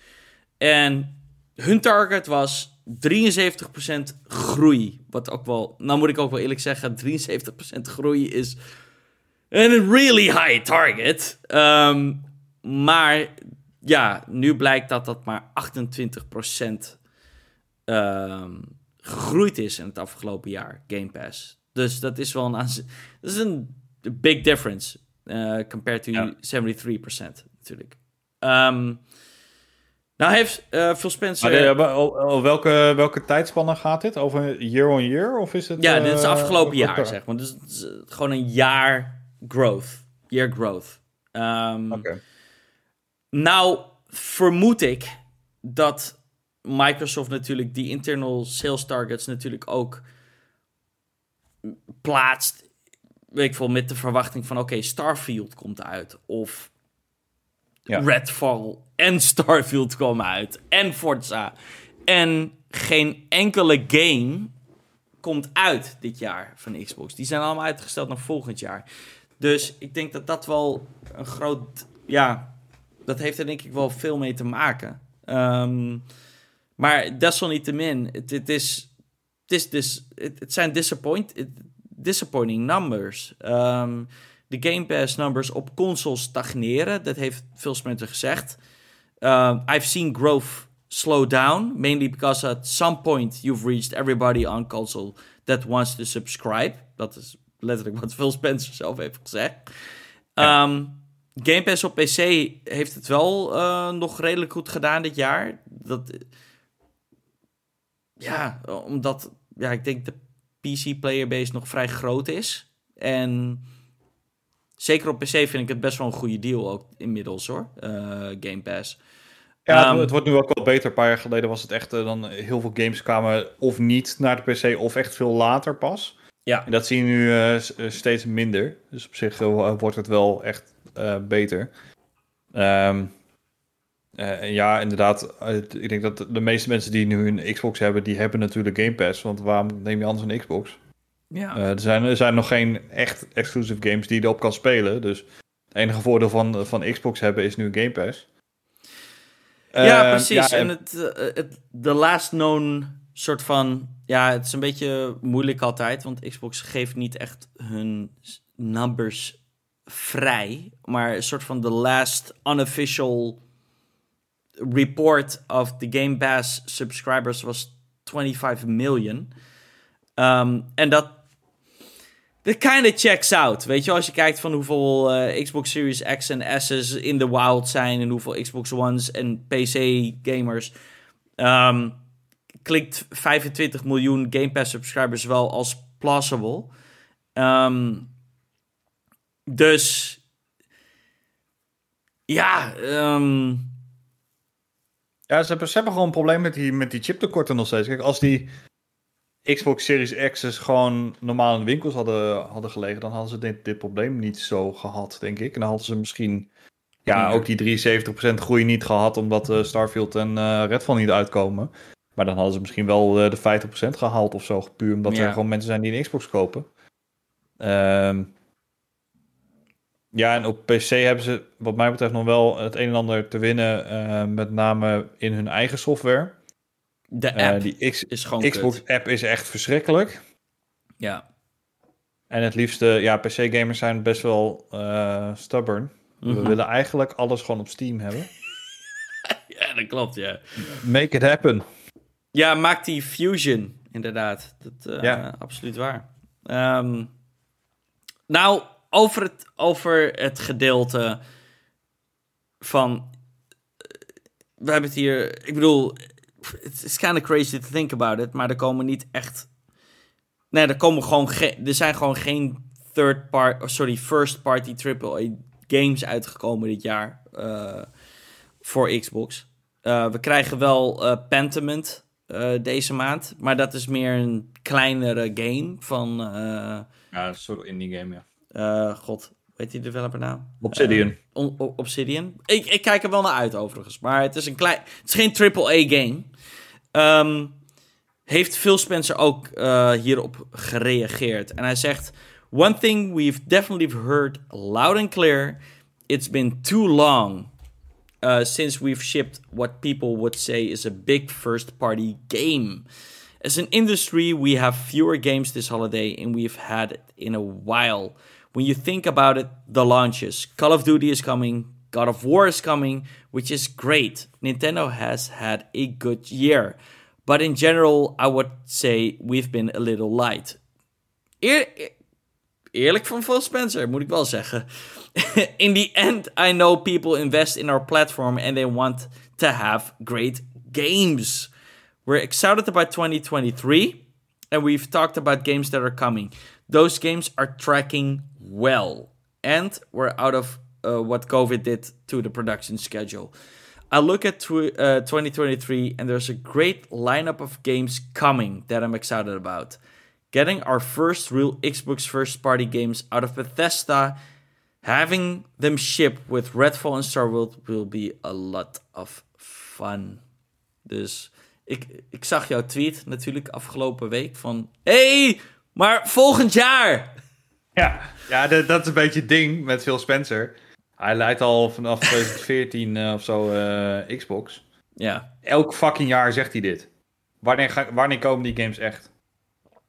En hun target was 73% groei. Wat ook wel, nou moet ik ook wel eerlijk zeggen, 73% groei is een really high target. Ehm, maar ja, nu blijkt dat dat maar 28% ehm, gegroeid is in het afgelopen jaar, Game Pass. Dus dat is wel een, dat is een big difference eh compared to Ja. 73% natuurlijk. Ehm, nou heeft eh Phil Spencer... Maar de- o- welke, welke tijdspannen gaat dit? Over year on year? Of is het, ja, dit is eh, afgelopen jaar, zeg maar. Dus het is, eh, gewoon een jaar growth. Year growth. Ehm, Oké. Nou, vermoed ik dat Microsoft natuurlijk die internal sales targets natuurlijk ook plaatst. Weet ik veel, met de verwachting van oké, Starfield komt uit. Of Ja. Redfall en Starfield komen uit. En Forza. En geen enkele game komt uit dit jaar van Xbox. Die zijn allemaal uitgesteld naar volgend jaar. Dus ik denk dat dat wel een groot... Ja, dat heeft er denk ik wel veel mee te maken. Ehm, maar desalniettemin, het, het is... Het, is dus, het, het zijn disappoint, disappointing numbers. Ehm, de Game Pass numbers op consoles stagneren. Dat heeft Phil Spencer gezegd. Um, I've seen growth slow down, mainly because at some point you've reached everybody on console that wants to subscribe. Dat is letterlijk wat Phil Spencer zelf heeft gezegd. Ja. Game Pass op PC heeft het wel eh, nog redelijk goed gedaan dit jaar. Dat, ja, omdat ja, ik denk de PC player base nog vrij groot is. En zeker op PC vind ik het best wel een goede deal ook inmiddels hoor. eh, Game Pass. Ja, Ehm, het, wordt nu ook wel beter. Een paar jaar geleden was het echt eh, dan heel veel games kwamen of niet naar de PC of echt veel later pas. Ja. En dat zie je nu steeds minder. Dus op zich wordt het wel echt beter. Ehm, eh, ja, inderdaad. eh, ik denk dat de meeste mensen die nu een Xbox hebben, die hebben natuurlijk Game Pass. Want waarom neem je anders een Xbox? Ja. Eh, er, zijn, er zijn nog geen echt exclusive games die je erop kan spelen. Dus het enige voordeel van, van Xbox hebben is nu Game Pass. Ja, Eh, precies. ja, en het, eh, het, de last known soort van... Ja, het is een beetje moeilijk altijd, want Xbox geeft niet echt hun numbers vrij. Maar een soort van de last unofficial report of the Game Pass subscribers was 25 million. Ehm, en dat... Kind of checks out. Weet je, als je kijkt van hoeveel uh, Xbox Series X en S's in de wild zijn en hoeveel Xbox Ones en PC gamers. Um, klinkt 25 miljoen Game Pass subscribers wel als plausible. Um, dus ja, um... ja ze, hebben, ze hebben gewoon een probleem met die, met die chiptekorten nog steeds. Kijk, als die Xbox Series X's gewoon normaal in de winkels hadden, hadden gelegen, dan hadden ze dit, dit probleem niet zo gehad, denk ik. En dan hadden ze misschien ja, ook die 73% groei niet gehad, omdat uh, Starfield en uh, Redfall niet uitkomen. Maar dan hadden ze misschien wel uh, de 50% gehaald of zo, puur omdat er gewoon mensen zijn die een Xbox kopen. Ehm ja, en op PC hebben ze, wat mij betreft, nog wel het een en ander te winnen. Uh, met name in hun eigen software. De app uh, die X is gewoon Xbox-app is echt verschrikkelijk. Ja. En het liefste, ja, PC-gamers zijn best wel uh, stubborn. Mm -hmm. We mhm. willen eigenlijk alles gewoon op Steam hebben. ja, dat klopt, ja. Make it happen. Ja, maak die Fusion, inderdaad. Dat ja. absoluut waar. Um, nou, over het, over het gedeelte van. We hebben het hier. Ik bedoel, it's kind of crazy to think about it, maar er komen niet echt. Nee, er komen gewoon geen. Er zijn gewoon geen third part, oh, sorry, first party AAA games uitgekomen dit jaar uh, voor Xbox. Uh, we krijgen wel uh, Pentiment deze maand, maar dat is meer een kleinere game van. ja, een soort indie game, ja. Uh, God, weet die developer nou? Obsidian. Uh, Obsidian. Ik, ik kijk er wel naar uit overigens. Maar het is een klein. Het is geen AAA game. Um, heeft Phil Spencer ook uh, hierop gereageerd. En hij zegt: One thing we've definitely heard loud and clear. It's been too long. Uh, since we've shipped what people would say is a big first party game. As an industry, we have fewer games this holiday, and we've had it in a while when you think about it, the launches Call of Duty is coming, God of War is coming, which is great. Nintendo has had a good year. But in general, I would say we've been a little light. Eer eerlijk van Phil Spencer, moet ik wel zeggen. in the end, I know people invest in our platform and they want to have great games. We're excited about 2023 and we've talked about games that are coming. Those games are tracking well. And we're out of uh, what COVID did to the production schedule. I look at tw- uh, 2023 and there's a great lineup of games coming that I'm excited about. Getting our first real Xbox first party games out of Bethesda, having them ship with Redfall and Starfield will be a lot of fun. Dus ik, ik zag jouw tweet natuurlijk afgelopen week van... Hey, maar volgend jaar! Ja, ja dat is een beetje het ding met Phil Spencer. Hij leidt al vanaf 2014 uh, eh, of zo uh, Xbox. Ja. Elk fucking jaar zegt hij dit. Wanneer, ga, wanneer komen die games echt?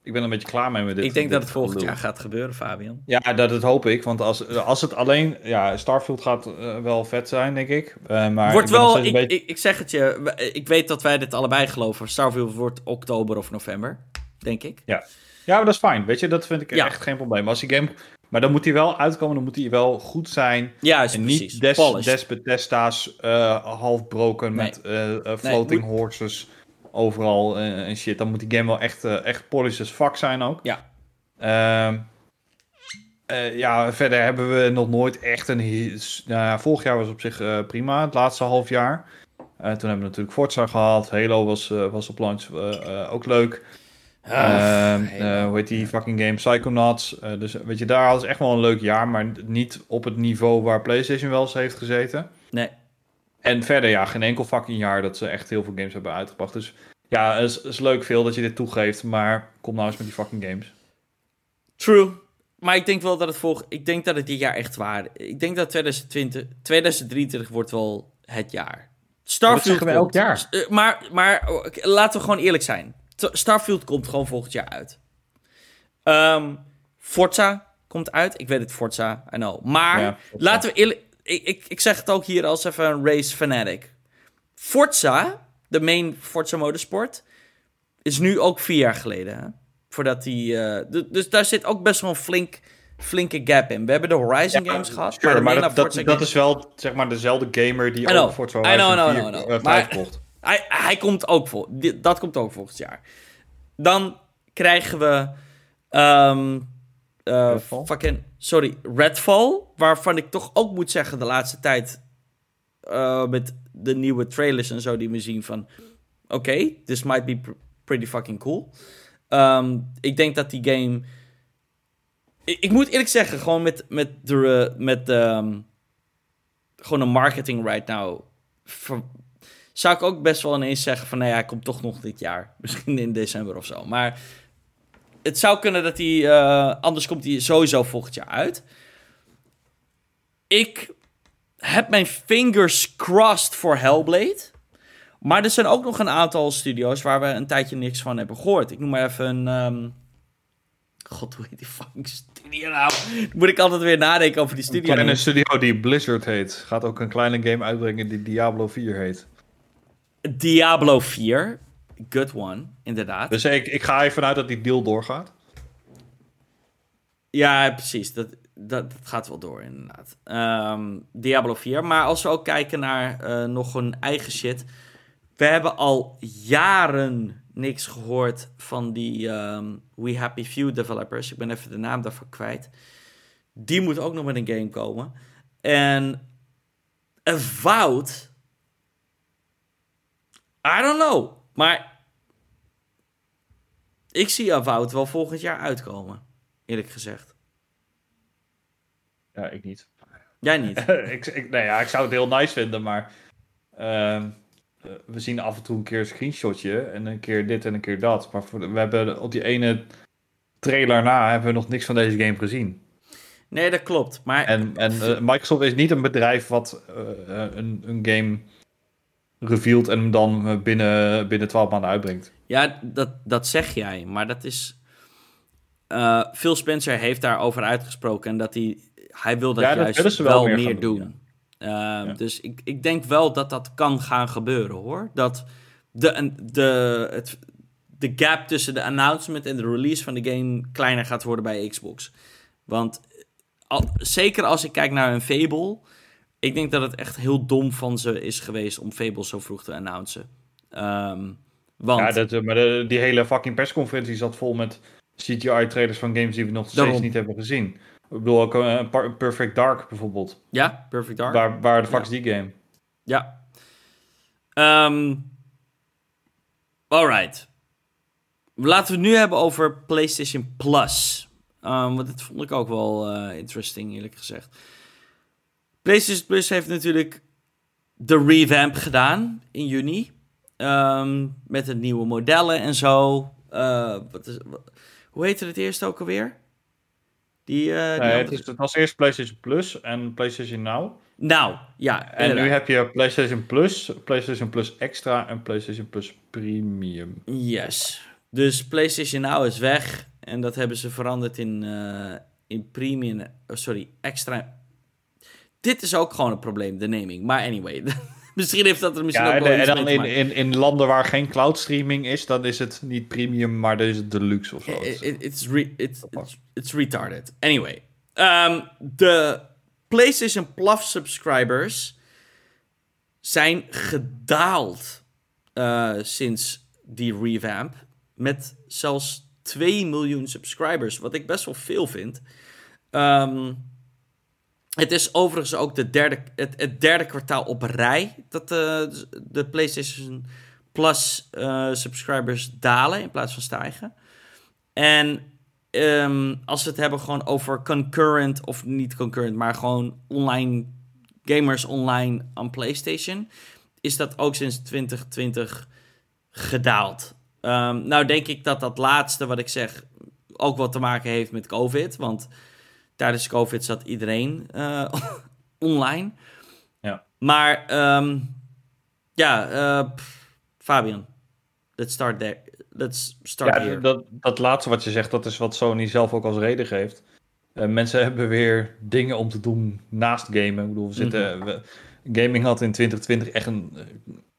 Ik ben een beetje klaar mee met dit. Ik denk dat het volgend jaar gaat gebeuren, Fabian. Ja, dat, dat hoop ik. Want als, als het alleen... Ja, Starfield gaat uh, wel vet zijn, denk ik. Uh, maar wordt wel... Ik, beetje... ik, ik, zeg het je. Ik weet dat wij dit allebei geloven. Starfield wordt oktober of november. Denk ik. Ja. Ja, maar dat is fijn. Weet je, dat vind ik echt geen probleem. Als die game... Maar dan moet hij wel uitkomen, dan moet hij wel goed zijn. Ja, en niet des, des Bethesda's uh, half broken met uh, floating nee, horses overal en shit. Dan moet die game wel echt, echt polished as fuck zijn ook. Ja. Ehm, ja, verder hebben we nog nooit echt een... Nou vorig jaar was op zich prima, het laatste half jaar. toen hebben we natuurlijk Forza gehad. Halo was, was op launch ook leuk. Uh, uh, hoe heet die fucking game? Psychonauts. Uh, dus weet je, daar hadden ze echt wel een leuk jaar, maar niet op het niveau waar PlayStation wel eens heeft gezeten. Nee. En verder, ja, geen enkel fucking jaar dat ze echt heel veel games hebben uitgebracht. Dus ja, het is, is leuk veel dat je dit toegeeft, maar kom nou eens met die fucking games. True. Maar ik denk wel dat het volg. Ik denk dat het dit jaar echt waar. Ik denk dat 2020, 2023 wordt wel het jaar. Starfield. Dat we elk jaar. Maar, maar laten we gewoon eerlijk zijn. Starfield komt gewoon volgend jaar uit. Um, Forza komt uit. Ik weet het, Forza, I know. Maar laten we eerlijk... Ik, ik, ik zeg het ook hier als even een race fanatic. Forza, de main Forza Motorsport, is nu ook vier jaar geleden. Hè? Voordat die. eh, du- dus daar zit ook best wel een flink, flinke gap in. We hebben de Horizon games gehad. Sure, maar dat, dat, is wel zeg maar dezelfde gamer die ook Forza Horizon know, I know, 4, I know, I know. 5 Maar- kocht. Hij, hij komt ook vol. Dat komt ook volgend jaar. Dan krijgen we. Redfall? fucking. Sorry, Redfall. Waarvan ik toch ook moet zeggen de laatste tijd. eh, met de nieuwe trailers en zo die we zien van. Oké, this might be pr- pretty fucking cool. Ehm, ik denk dat die game. Ik, ik moet eerlijk zeggen, gewoon met, met de. Met, ehm, gewoon een marketing right now. ver- zou ik ook best wel ineens zeggen van, nou ja, hij komt toch nog dit jaar. Misschien in december of zo. Maar het zou kunnen dat hij, eh, anders komt hij sowieso volgend jaar uit. Ik heb mijn fingers crossed voor Hellblade. Maar er zijn ook nog een aantal studio's waar we een tijdje niks van hebben gehoord. Ik noem maar even een... ehm, God, hoe heet die fucking studio nou? Dan moet ik altijd weer nadenken over die Een studio. kleine studio die Blizzard heet. Gaat ook een kleine game uitbrengen die Diablo 4 heet. Diablo 4. Good one, inderdaad. Dus ik, ik ga even uit dat die deal doorgaat. Ja, precies. Dat, dat, dat gaat wel door, inderdaad. Ehm, Diablo 4. Maar als we ook kijken naar eh, nog een eigen shit. We hebben al jaren niks gehoord van die ehm, We Happy Few developers. Ik ben even de naam daarvan kwijt. Die moet ook nog met een game komen. En Avowed... I don't know. Maar ik zie Avowed wel volgend jaar uitkomen. Eerlijk gezegd. Ja, ik niet. Jij niet. ik, ik, nee, ja, ik zou het heel nice vinden, maar ehm, eh, we zien af en toe een keer een screenshotje en een keer dit en een keer dat. Maar voor, we hebben op die ene trailer na hebben we nog niks van deze game gezien. Nee, dat klopt. Maar En, en eh, Microsoft is niet een bedrijf wat eh, een, een game revealt en hem dan eh, binnen, binnen 12 maanden uitbrengt. ja, dat, dat zeg jij. Maar dat is... eh, Phil Spencer heeft daarover uitgesproken. En dat hij... Hij wil dat Ja, dat juist wel, wel meer doen. Ehm, Dus ik, ik denk wel dat dat kan gaan gebeuren, hoor. Dat de, en de, het, de gap tussen de announcement en de release van de game kleiner gaat worden bij Xbox. Want al, zeker als ik kijk naar een Fable... Ik denk dat het echt heel dom van ze is geweest om Fable zo vroeg te announcen. Ehm, want... Ja, dat, maar de- die hele fucking persconferentie zat vol met CGI-trailers van games die we nog steeds Daarom. niet hebben gezien. Ik bedoel ook eh, Perfect Dark bijvoorbeeld. Ja, Perfect Dark. Waar, waar de fuck Ja. is die game? Ja. Ehm alright. Laten we het nu hebben over PlayStation Plus. Ehm, want dat vond ik ook wel eh, interesting, eerlijk gezegd. PlayStation Plus heeft natuurlijk de revamp gedaan in juni. Ehm, met de nieuwe modellen en zo. Eh, wat is, wat- hoe heette het eerst ook alweer? Die, eh, die het, is, het was eerst PlayStation Plus en PlayStation Now. Nou, ja. En nu heb je PlayStation Plus, PlayStation Plus Extra en PlayStation Plus Premium. Yes. Dus PlayStation Now is weg. En dat hebben ze veranderd in, eh, in premium. oh, sorry, extra. Dit is ook gewoon een probleem, de naming. Maar anyway, misschien heeft dat er misschien Ja, ook en, wel en iets dan in, in, in landen waar geen cloud streaming is, dan is het niet premium, maar dan is het deluxe of zo. It- it- it's, re- it's, it's, it's retarded. Anyway. Ehm, de PlayStation Plus subscribers zijn gedaald eh, sinds die revamp. Met zelfs 2 miljoen subscribers. Wat ik best wel veel vind. Ehm, het is overigens ook de derde, het, derde kwartaal op rij dat de, de PlayStation Plus eh, subscribers dalen in plaats van stijgen. En ehm, als we het hebben gewoon over concurrent of niet concurrent, maar gewoon online gamers online aan PlayStation, is dat ook sinds 2020 gedaald. Ehm, nou denk ik dat dat laatste wat ik zeg ook wat te maken heeft met COVID, want tijdens COVID zat iedereen eh, online. Ja. Maar ehm, ja, eh, Fabian, let's start there. Let's start Ja, here. dat, dat laatste wat je zegt, dat is wat Sony zelf ook als reden geeft. Eh, mensen hebben weer dingen om te doen naast gamen. Ik bedoel, we zitten, we- gaming had in 2020 echt een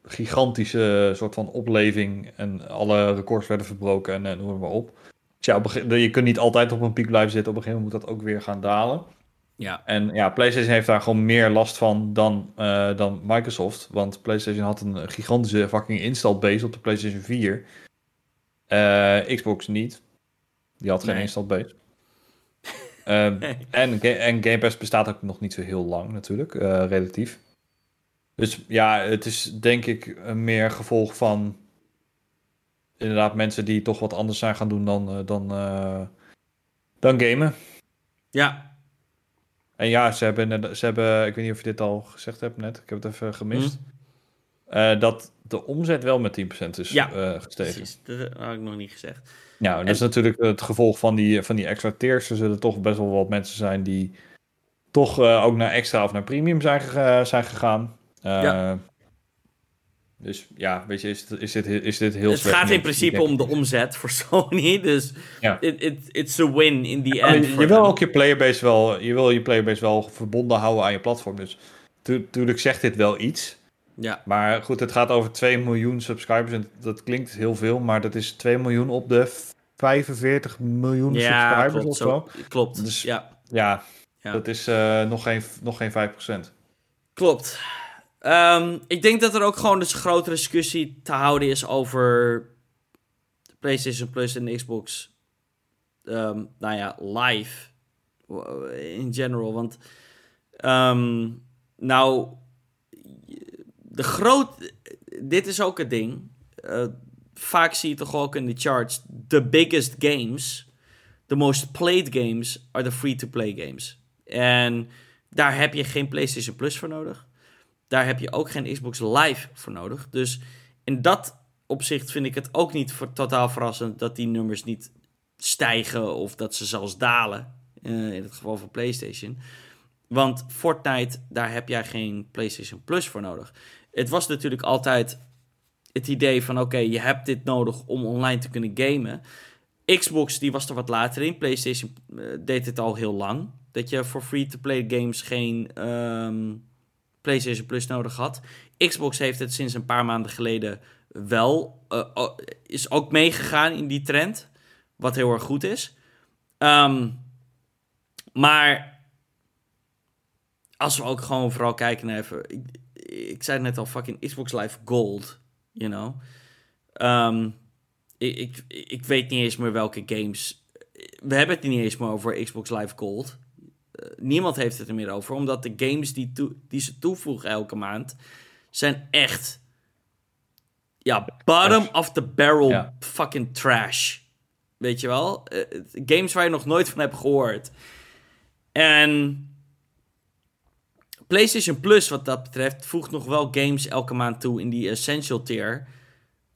gigantische soort van opleving. En alle records werden verbroken en, en noem maar op. ja, je kunt niet altijd op een piek blijven zitten. Op een gegeven moment moet dat ook weer gaan dalen. Ja. En ja, PlayStation heeft daar gewoon meer last van dan, eh, dan Microsoft. Want PlayStation had een gigantische fucking install base op de PlayStation 4. Eh, Xbox niet. Die had geen Nee. install base. Ehm, Nee. en, en Game Pass bestaat ook nog niet zo heel lang natuurlijk, eh, relatief. Dus ja, het is denk ik meer gevolg van inderdaad mensen die toch wat anders zijn gaan doen dan, eh, dan, eh, dan gamen. Ja. En ja, ze hebben, ze hebben, ik weet niet of je dit al gezegd hebt net, ik heb het even gemist. Eh, dat de omzet wel met 10% is Ja, gestegen. Precies, dat had ik nog niet gezegd. Ja, dat En- is natuurlijk het gevolg van die, van die extra tiers. Er zullen toch best wel wat mensen zijn die toch ook naar extra of naar premium zijn, zijn gegaan. Ja. Dus ja, weet je, is, is, dit, is dit heel het gaat in principe om de omzet voor Sony. Dus Ja. it, it, it's a win in the end. je, wil ook je playerbase wel, je wil je playerbase wel verbonden houden aan je platform. Dus natuurlijk zegt dit wel iets. Ja. Maar goed, het gaat over 2 miljoen subscribers. En dat klinkt heel veel, maar dat is 2 miljoen op de 45 miljoen Ja, subscribers klopt. of zo. Zo, klopt. Dus- ja, Ja, Ja. dat is eh, nog, geen, nog geen 5%. klopt. Ehm, ik denk dat er ook gewoon dus een grotere discussie te houden is over PlayStation Plus en Xbox. ehm, nou ja, live. In general. Want, ehm, nou, de groot. Dit is ook het ding. Eh, vaak zie je toch ook in de charts. The biggest games. The most played games are the free-to-play games. En daar heb je geen PlayStation Plus voor nodig. Daar heb je ook geen Xbox Live voor nodig. Dus in dat opzicht vind ik het ook niet voor, totaal verrassend dat die nummers niet stijgen of dat ze zelfs dalen. eh, in het geval van PlayStation. Want Fortnite, daar heb jij geen PlayStation Plus voor nodig. Het was natuurlijk altijd het idee van: oké, je hebt dit nodig om online te kunnen gamen. Xbox die was er wat later in. PlayStation eh, deed het al heel lang. Dat je voor free-to-play games geen ehm, PlayStation Plus nodig had. Xbox heeft het sinds een paar maanden geleden wel. eh, is ook meegegaan in die trend. Wat heel erg goed is. Ehm, maar als we ook gewoon vooral kijken naar even. Ik, ik zei net al, fucking Xbox Live Gold. You know. Ehm, ik, ik, ik weet niet eens meer welke games. We hebben het niet eens meer over Xbox Live Gold. Eh, niemand heeft het er meer over. Omdat de games die, die ze toevoegen elke maand. zijn echt. Ja, bottom of the barrel Ja. fucking trash. Weet je wel? Eh, games waar je nog nooit van hebt gehoord. En. PlayStation Plus, wat dat betreft, voegt nog wel games elke maand toe in die Essential tier.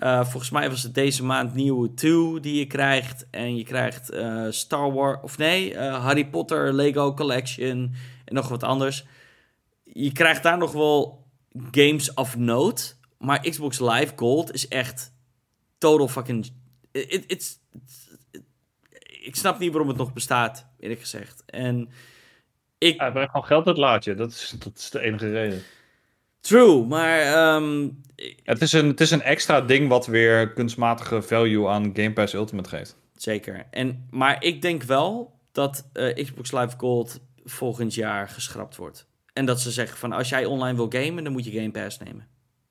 Eh, volgens mij was het deze maand nieuwe 2 die je krijgt. En je krijgt eh, Star Wars, of nee, eh, Harry Potter Lego Collection en nog wat anders. Je krijgt daar nog wel games of note. Maar Xbox Live Gold is echt total fucking... It, it's, it- ik snap niet waarom het nog bestaat, eerlijk gezegd. En ik... Ja, brengt gewoon geld uit het laadje. Dat is, dat is de enige reden. True, maar... ehm, Het is, een, het is een extra ding wat weer kunstmatige value aan Game Pass Ultimate geeft. Zeker. En, maar ik denk wel dat eh, Xbox Live Gold volgend jaar geschrapt wordt. En dat ze zeggen van als jij online wil gamen, dan moet je Game Pass nemen.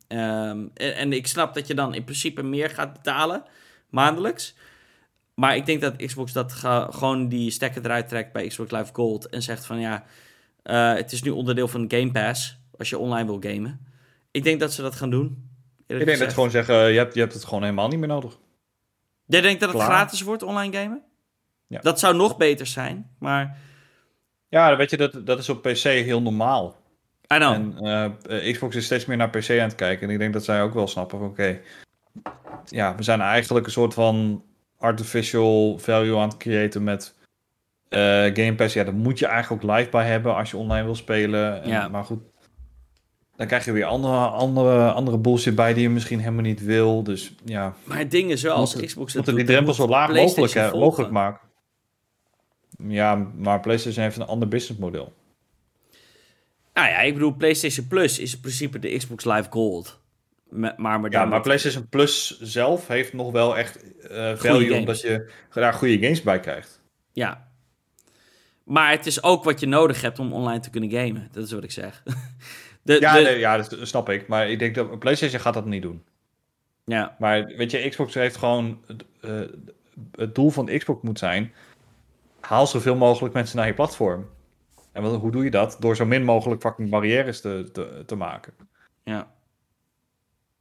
Ehm, en, en ik snap dat je dan in principe meer gaat betalen, maandelijks. Maar ik denk dat Xbox dat ga- gewoon die stekker eruit trekt bij Xbox Live Gold. En zegt van ja, eh, het is nu onderdeel van Game Pass als je online wil gamen. Ik denk dat ze dat gaan doen. Ik denk dat ze gewoon zeggen, je hebt, je hebt het gewoon helemaal niet meer nodig. Jij denkt dat het Klaar. gratis wordt, online gamen? Ja. Dat zou nog beter zijn, maar... Ja, weet je, dat, dat is op PC heel normaal. I know. En eh, eh, Xbox is steeds meer naar PC aan het kijken. En ik denk dat zij ook wel snappen van, oké, ja, we zijn eigenlijk een soort van artificial value aan het creëren met eh, Game Pass. Ja, daar moet je eigenlijk ook live bij hebben als je online wil spelen. En, Ja. Maar goed, dan krijg je weer andere, andere, andere bullshit bij die je misschien helemaal niet wil. Dus ja, Maar het ding is wel, als Moeten- Xbox moeten die drempels zo laag mogelijk, PlayStation hè, mogelijk maken. Ja, maar PlayStation heeft een ander Me- maar, maar Ja, dan maar met- PlayStation Plus zelf heeft nog wel echt eh value, omdat je daar goede games bij krijgt. Ja. Maar het is ook wat je nodig hebt om online te kunnen gamen. Dat is wat ik zeg. De, Ja, de- nee, ja dat snap ik. Maar ik denk dat PlayStation gaat dat niet doen. ja. Maar weet je, Xbox heeft gewoon... eh, het doel van Xbox moet zijn... Haal zoveel mogelijk mensen naar je platform. En wat, hoe doe je dat? Door zo min mogelijk fucking barrières te, te, te maken. ja.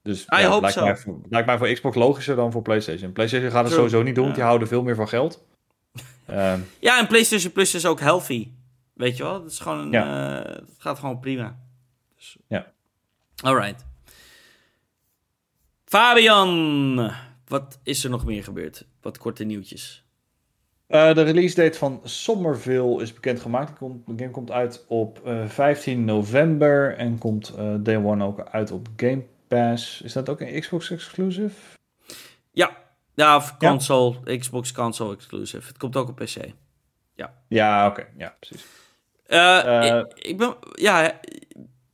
Dus I ja, hope lijkt, mij, voor- lijkt mij voor Xbox logischer dan voor PlayStation. PlayStation gaat het True. sowieso niet doen, want Ja. die houden veel meer van geld. Ehm, Ja, en PlayStation Plus is ook healthy. Weet je wel? Het is gewoon Ja. eh, het gaat gewoon prima. Dus... Ja. Alright. Fabian, wat is er nog meer gebeurd? Wat korte nieuwtjes. Eh, de release date van Somerville is bekendgemaakt. De game komt uit op eh, 15 november en komt eh, day one ook uit op Game Pass. Is dat ook een Xbox exclusive? Ja, ja of console, Xbox console exclusive. Het komt ook op PC. Ja, oké. Ja, precies. Ik, ik ben, ja,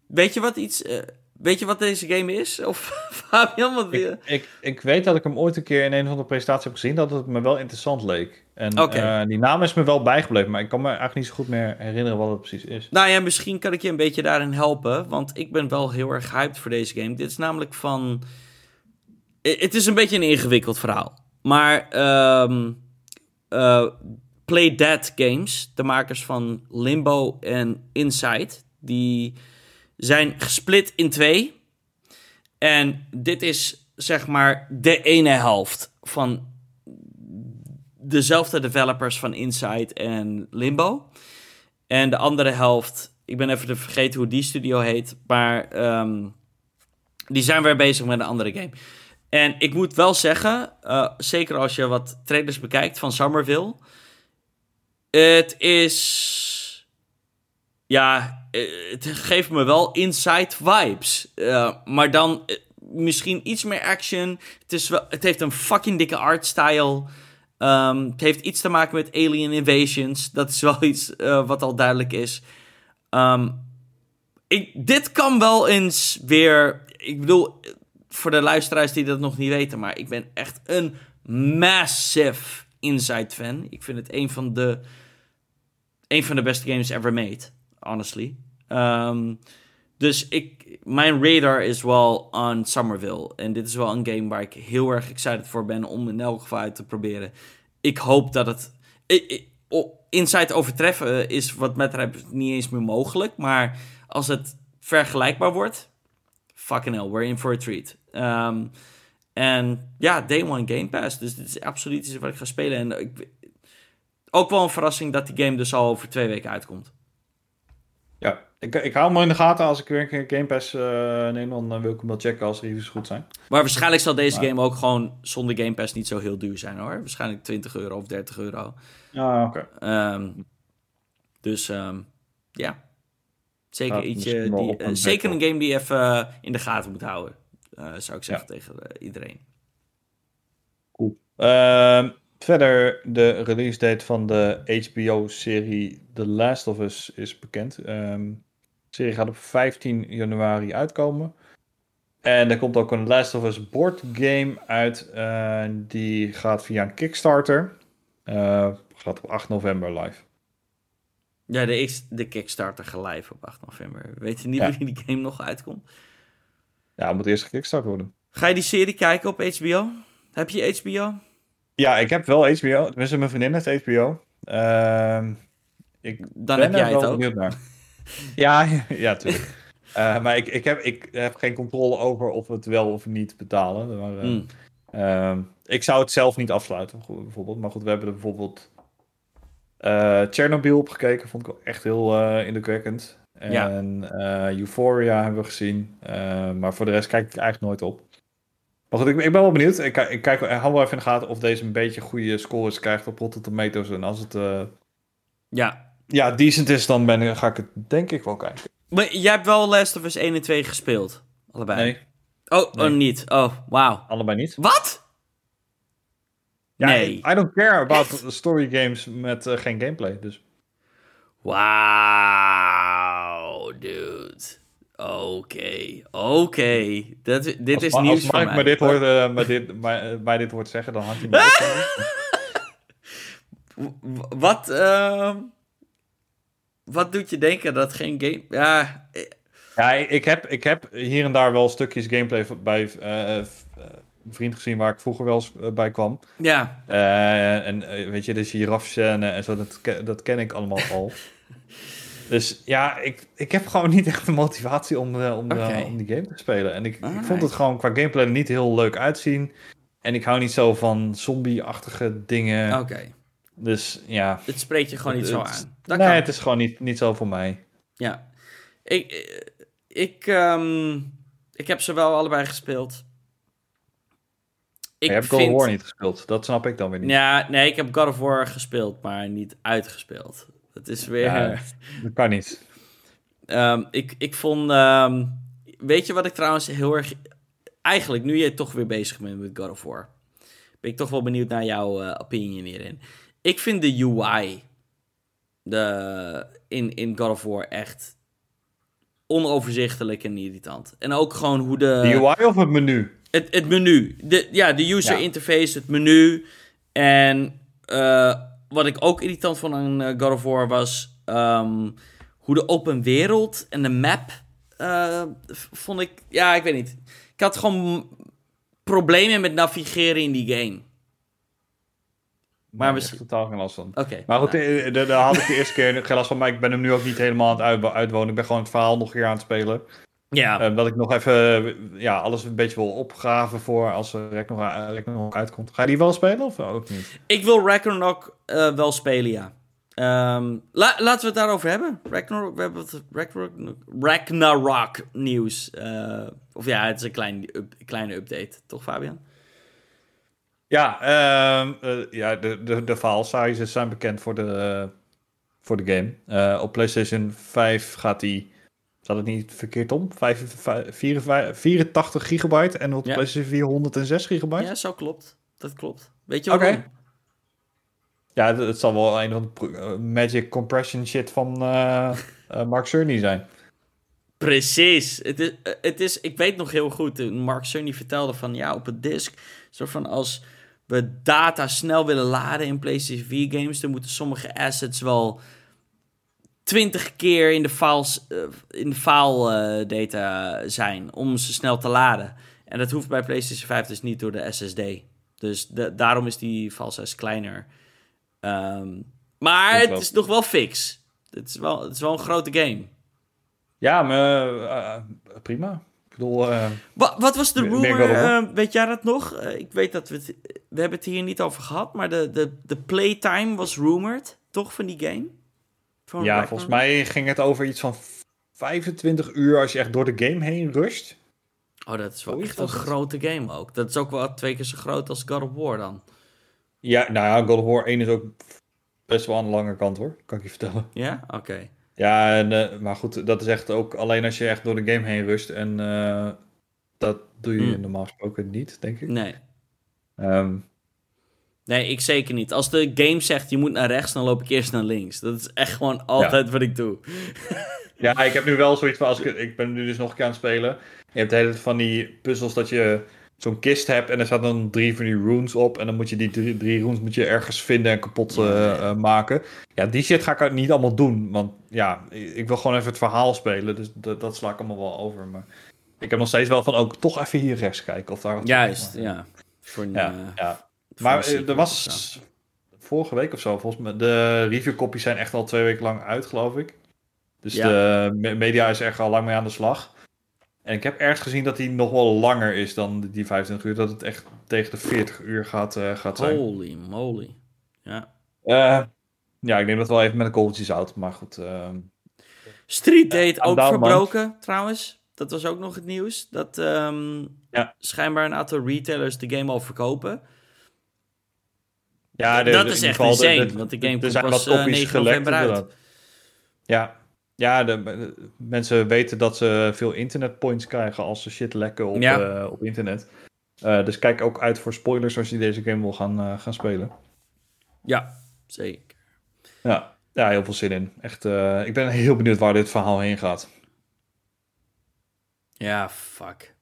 weet je wat iets, eh, weet je wat deze game is? Of Fabian, wat? Ik, ik, ik weet dat ik hem ooit een keer in een of andere presentatie heb gezien, dat het me wel interessant leek. En eh, die naam is me wel bijgebleven, maar ik kan me eigenlijk niet zo goed meer herinneren wat het precies is. Nou ja, misschien kan ik je een beetje daarin helpen, want ik ben wel heel erg hyped voor deze game. Dit is namelijk van, het is een beetje een ingewikkeld verhaal, maar eh, Play Dead Games, de makers van Limbo en Inside, die zijn gesplit in twee. En dit is zeg maar de ene helft van dezelfde developers van Inside en Limbo. En de andere helft, ik ben even te vergeten hoe die studio heet, maar ehm, die zijn weer bezig met een andere game. En ik moet wel zeggen, eh, zeker als je wat trailers bekijkt van Somerville, het is. Ja, het geeft me wel inside vibes. Eh, maar dan eh, misschien iets meer action. Het, is wel, het heeft een fucking dikke artstyle. Ehm het heeft iets te maken met Alien Invasions. Dat is wel iets eh, wat al duidelijk is. Ehm, ik, dit kan wel eens weer. Ik bedoel, voor de luisteraars die dat nog niet weten, maar ik ben echt een massive Inside fan. Ik vind het een van de, een van de beste games ever made, honestly. Ehm, dus ik, mijn radar is wel on Somerville. En dit is wel een game waar ik heel erg excited voor ben om in elk geval uit te proberen. Ik hoop dat het. Inside overtreffen is wat betreft niet eens meer mogelijk. Maar als het vergelijkbaar wordt, fucking hell, we're in for a treat. Ehm, en ja, day one Game Pass. Dus dit is absoluut iets wat ik ga spelen. En ik, ook wel een verrassing dat die game dus al over twee weken uitkomt. Ja, ik, ik hou hem in de gaten. Als ik weer een Game Pass eh, neem, dan eh, wil ik hem wel checken als reviews goed zijn. Maar waarschijnlijk zal deze Maar- game ook gewoon zonder Game Pass niet zo heel duur zijn hoor. Waarschijnlijk 20 euro of 30 euro. Ja, oké. Ehm, dus ehm, ja, zeker Ja, ietsje. wel Die, eh, een zeker een game die je even eh, in de gaten moet houden. eh, zou ik zeggen tegen eh, iedereen. Ehm, verder, de release date van de HBO-serie The Last of Us is bekend. De serie gaat op 15 januari uitkomen. En er komt ook een Last of Us board game uit. eh, die gaat via een Kickstarter. Eh, gaat op 8 november live. Ja, de, X- de Kickstarter gaat live op 8 november. Weet je niet Ja. wanneer die game nog uitkomt? Ja, het moet eerst gekickstart worden. Ga je die serie kijken op HBO? Heb je HBO? Ja, ik heb wel HBO. Tenminste, mijn vriendin heeft HBO. Ehm, ik Dan ben heb jij het ook. naar. ja, ja, tuurlijk. Eh, maar ik, ik, heb, ik heb geen controle over of we het wel of niet betalen. Maar, eh, Mm. ehm, ik zou het zelf niet afsluiten, bijvoorbeeld. Maar goed, we hebben er bijvoorbeeld eh Chernobyl opgekeken. Vond ik echt heel indrukwekkend. Ja. En eh, Euphoria hebben we gezien. Maar voor de rest kijk ik eigenlijk nooit op. Maar goed, ik, ik ben wel benieuwd. Ik, ik kijk, ik hou wel even in de gaten of deze een beetje goede scores krijgt op Rotten Tomatoes. En als het Ja. Ja, decent is, dan ben, ik- ga ik het denk ik wel kijken. Maar jij hebt wel Last of Us 1 en 2 gespeeld. Allebei. Nee, Oh, Nee. oh niet. Oh, wauw. allebei niet. Wat? Ja, nee. I don't care about Echt? story games met eh, geen gameplay. Dus Wauw, dude. Oké, oké. Dat Dit Als is nieuws als voor Mark mij. mij dit hoort, eh, mij dit, mij, eh, dit hoort zeggen, dan hangt hij me Wat, ehm, wat doet je denken dat geen game... Ja, eh, Ja, ik heb, ik heb hier en daar wel stukjes gameplay bij eh, een vriend gezien waar ik vroeger wel eens eh, bij kwam. ja. En weet je, de girafscène en zo, dat, dat ken ik allemaal al. dus ja, ik, ik heb gewoon niet echt de motivatie om, om, om die game te spelen. En ik, ik vond het gewoon qua gameplay niet heel leuk uitzien. En ik hou niet zo van zombie-achtige dingen. Oké. Dus ja, Het spreekt je gewoon niet zo aan. Dat nee, kan. het is gewoon niet, niet zo voor mij. Ja. Ik, eh, ik, ehm, ik heb ze wel allebei gespeeld. Ik je hebt God of War niet gespeeld, dat snap ik dan weer niet. Ja, nee, ik heb God of War gespeeld, maar niet uitgespeeld. Het is weer... Ja, dat kan niet. Ehm, ik, ik vond... ehm, weet je wat ik trouwens heel erg... Eigenlijk, nu je toch weer bezig bent met God of War... ben ik toch wel benieuwd naar jouw eh, opinion hierin. Ik vind de UI de, in, in God of War echt onoverzichtelijk en irritant. En ook gewoon hoe de... De UI of het menu? Het, het menu. De, ja, de user Ja. interface, het menu. En eh, wat ik ook irritant vond aan eh, God of War was ehm, hoe de open wereld en de map eh, vond ik. Ja, ik weet niet. Ik had gewoon problemen met navigeren in die game. Maar misschien- totaal geen last van. Oké. Maar goed, nou, eh, daar daar had ik de eerste keer geen last van. Maar ik ben hem nu ook niet helemaal aan het uit- uitwonen. Ik ben gewoon het verhaal nog een keer aan het spelen. ja. Eh, dat ik nog even eh, ja, alles een beetje wil opgraven voor als er Ragnarok uh, Ragnarok uitkomt. Ga je die wel spelen of ook niet? Ik wil Ragnarok eh, wel spelen, ja. Ehm, la- laten we het daarover hebben. Ragnarok, we hebben het Ragnarok, Ragnarok nieuws. Eh, of ja, het is een klein, up- kleine update, toch Fabian? Ja, ehm, eh, ja de, de, de file sizes zijn bekend voor de, eh, voor de game. Eh, op PlayStation 5 gaat die, staat het niet verkeerd om? Vijf- vijf- vier- vijf- 84 gigabyte en op Ja. PlayStation 4 106 gigabyte. Ja, zo klopt. Dat klopt. Weet je Oké. waarom? Ja, het, het zal wel een van de magic compression shit van Mark Cerny zijn. Precies. Het is, het is, ik weet nog heel goed, Mark Cerny vertelde van ja, op het disk, soort van als we data snel willen laden in PlayStation 4 games, dan moeten sommige assets wel 20 keer in de files, eh, in de file eh, data zijn om ze snel te laden. En dat hoeft bij PlayStation 5 dus niet door de SSD. Dus de- daarom is die file size kleiner. Ehm, maar het is nog wel fix. Het is wel, het is wel een grote game. Ja, maar eh, prima. Bedoel, eh, Wat, wat was de rumor? Eh, weet jij dat nog? Eh, ik weet dat we het... We hebben het hier niet over gehad, maar de, de, de playtime was rumored, toch, van die game? Van ja, volgens mij ging het over iets van 25 uur als je echt door de game heen rust. Oh, dat is wel echt een het. grote game ook. Dat is ook wel twee keer zo groot als God of War dan. Ja, nou ja, God of War 1 is ook best wel aan de lange kant hoor, kan ik je vertellen. Ja? Oké. Ja, en, eh, maar goed, dat is echt ook alleen als je echt door de game heen rust. En eh, dat doe je Hmm. normaal gesproken niet, denk ik. Nee. Ehm, Nee, ik zeker niet. Als de game zegt je moet naar rechts, dan loop ik eerst naar links. Dat is echt gewoon altijd wat ik doe. Ja, ik heb nu wel zoiets van, als ik, ik ben nu dus nog een keer aan het spelen. Je hebt de hele tijd van die puzzels dat je zo'n kist hebt en er staan dan drie van die runes op. En dan moet je die drie, drie runes moet je ergens vinden en kapot eh, eh, maken. Ja, die shit ga ik niet allemaal doen. Want ja, ik wil gewoon even het verhaal spelen. Dus dat, dat sla ik allemaal wel over. Maar ik heb nog steeds wel van ook toch even hier rechts kijken of daar wat Juist, ja. Voor een, Ja, eh, ja. voor Maar er was vorige week of zo, volgens mij, de reviewcopies zijn echt al twee weken lang uit, geloof ik. Dus Ja. de me- media is echt al lang mee aan de slag. En ik heb ergens gezien dat die nog wel langer is dan die 25 uur. Dat het echt tegen de 40 uur gaat, eh, gaat zijn. Holy moly. Ja. Eh, ja, ik neem dat wel even met een korreltje zout. Maar goed, ehm, Street Date ook man. verbroken, trouwens. Dat was ook nog het nieuws. Dat ehm, Ja. schijnbaar een aantal retailers de game al verkopen. ja, de- dat de- is echt insane, want de game er komt zijn wat eh, copies 9 gelekt, november uit. inderdaad. Ja, ja de, de- mensen weten dat ze veel internetpoints krijgen als ze shit lekken op, Ja. eh, op internet. Eh, dus kijk ook uit voor spoilers als je deze game wil gaan, eh, gaan spelen. Ja, zeker. Ja, ja, heel veel zin in. Echt, ik ben heel benieuwd waar dit verhaal heen gaat. Ja, fuck.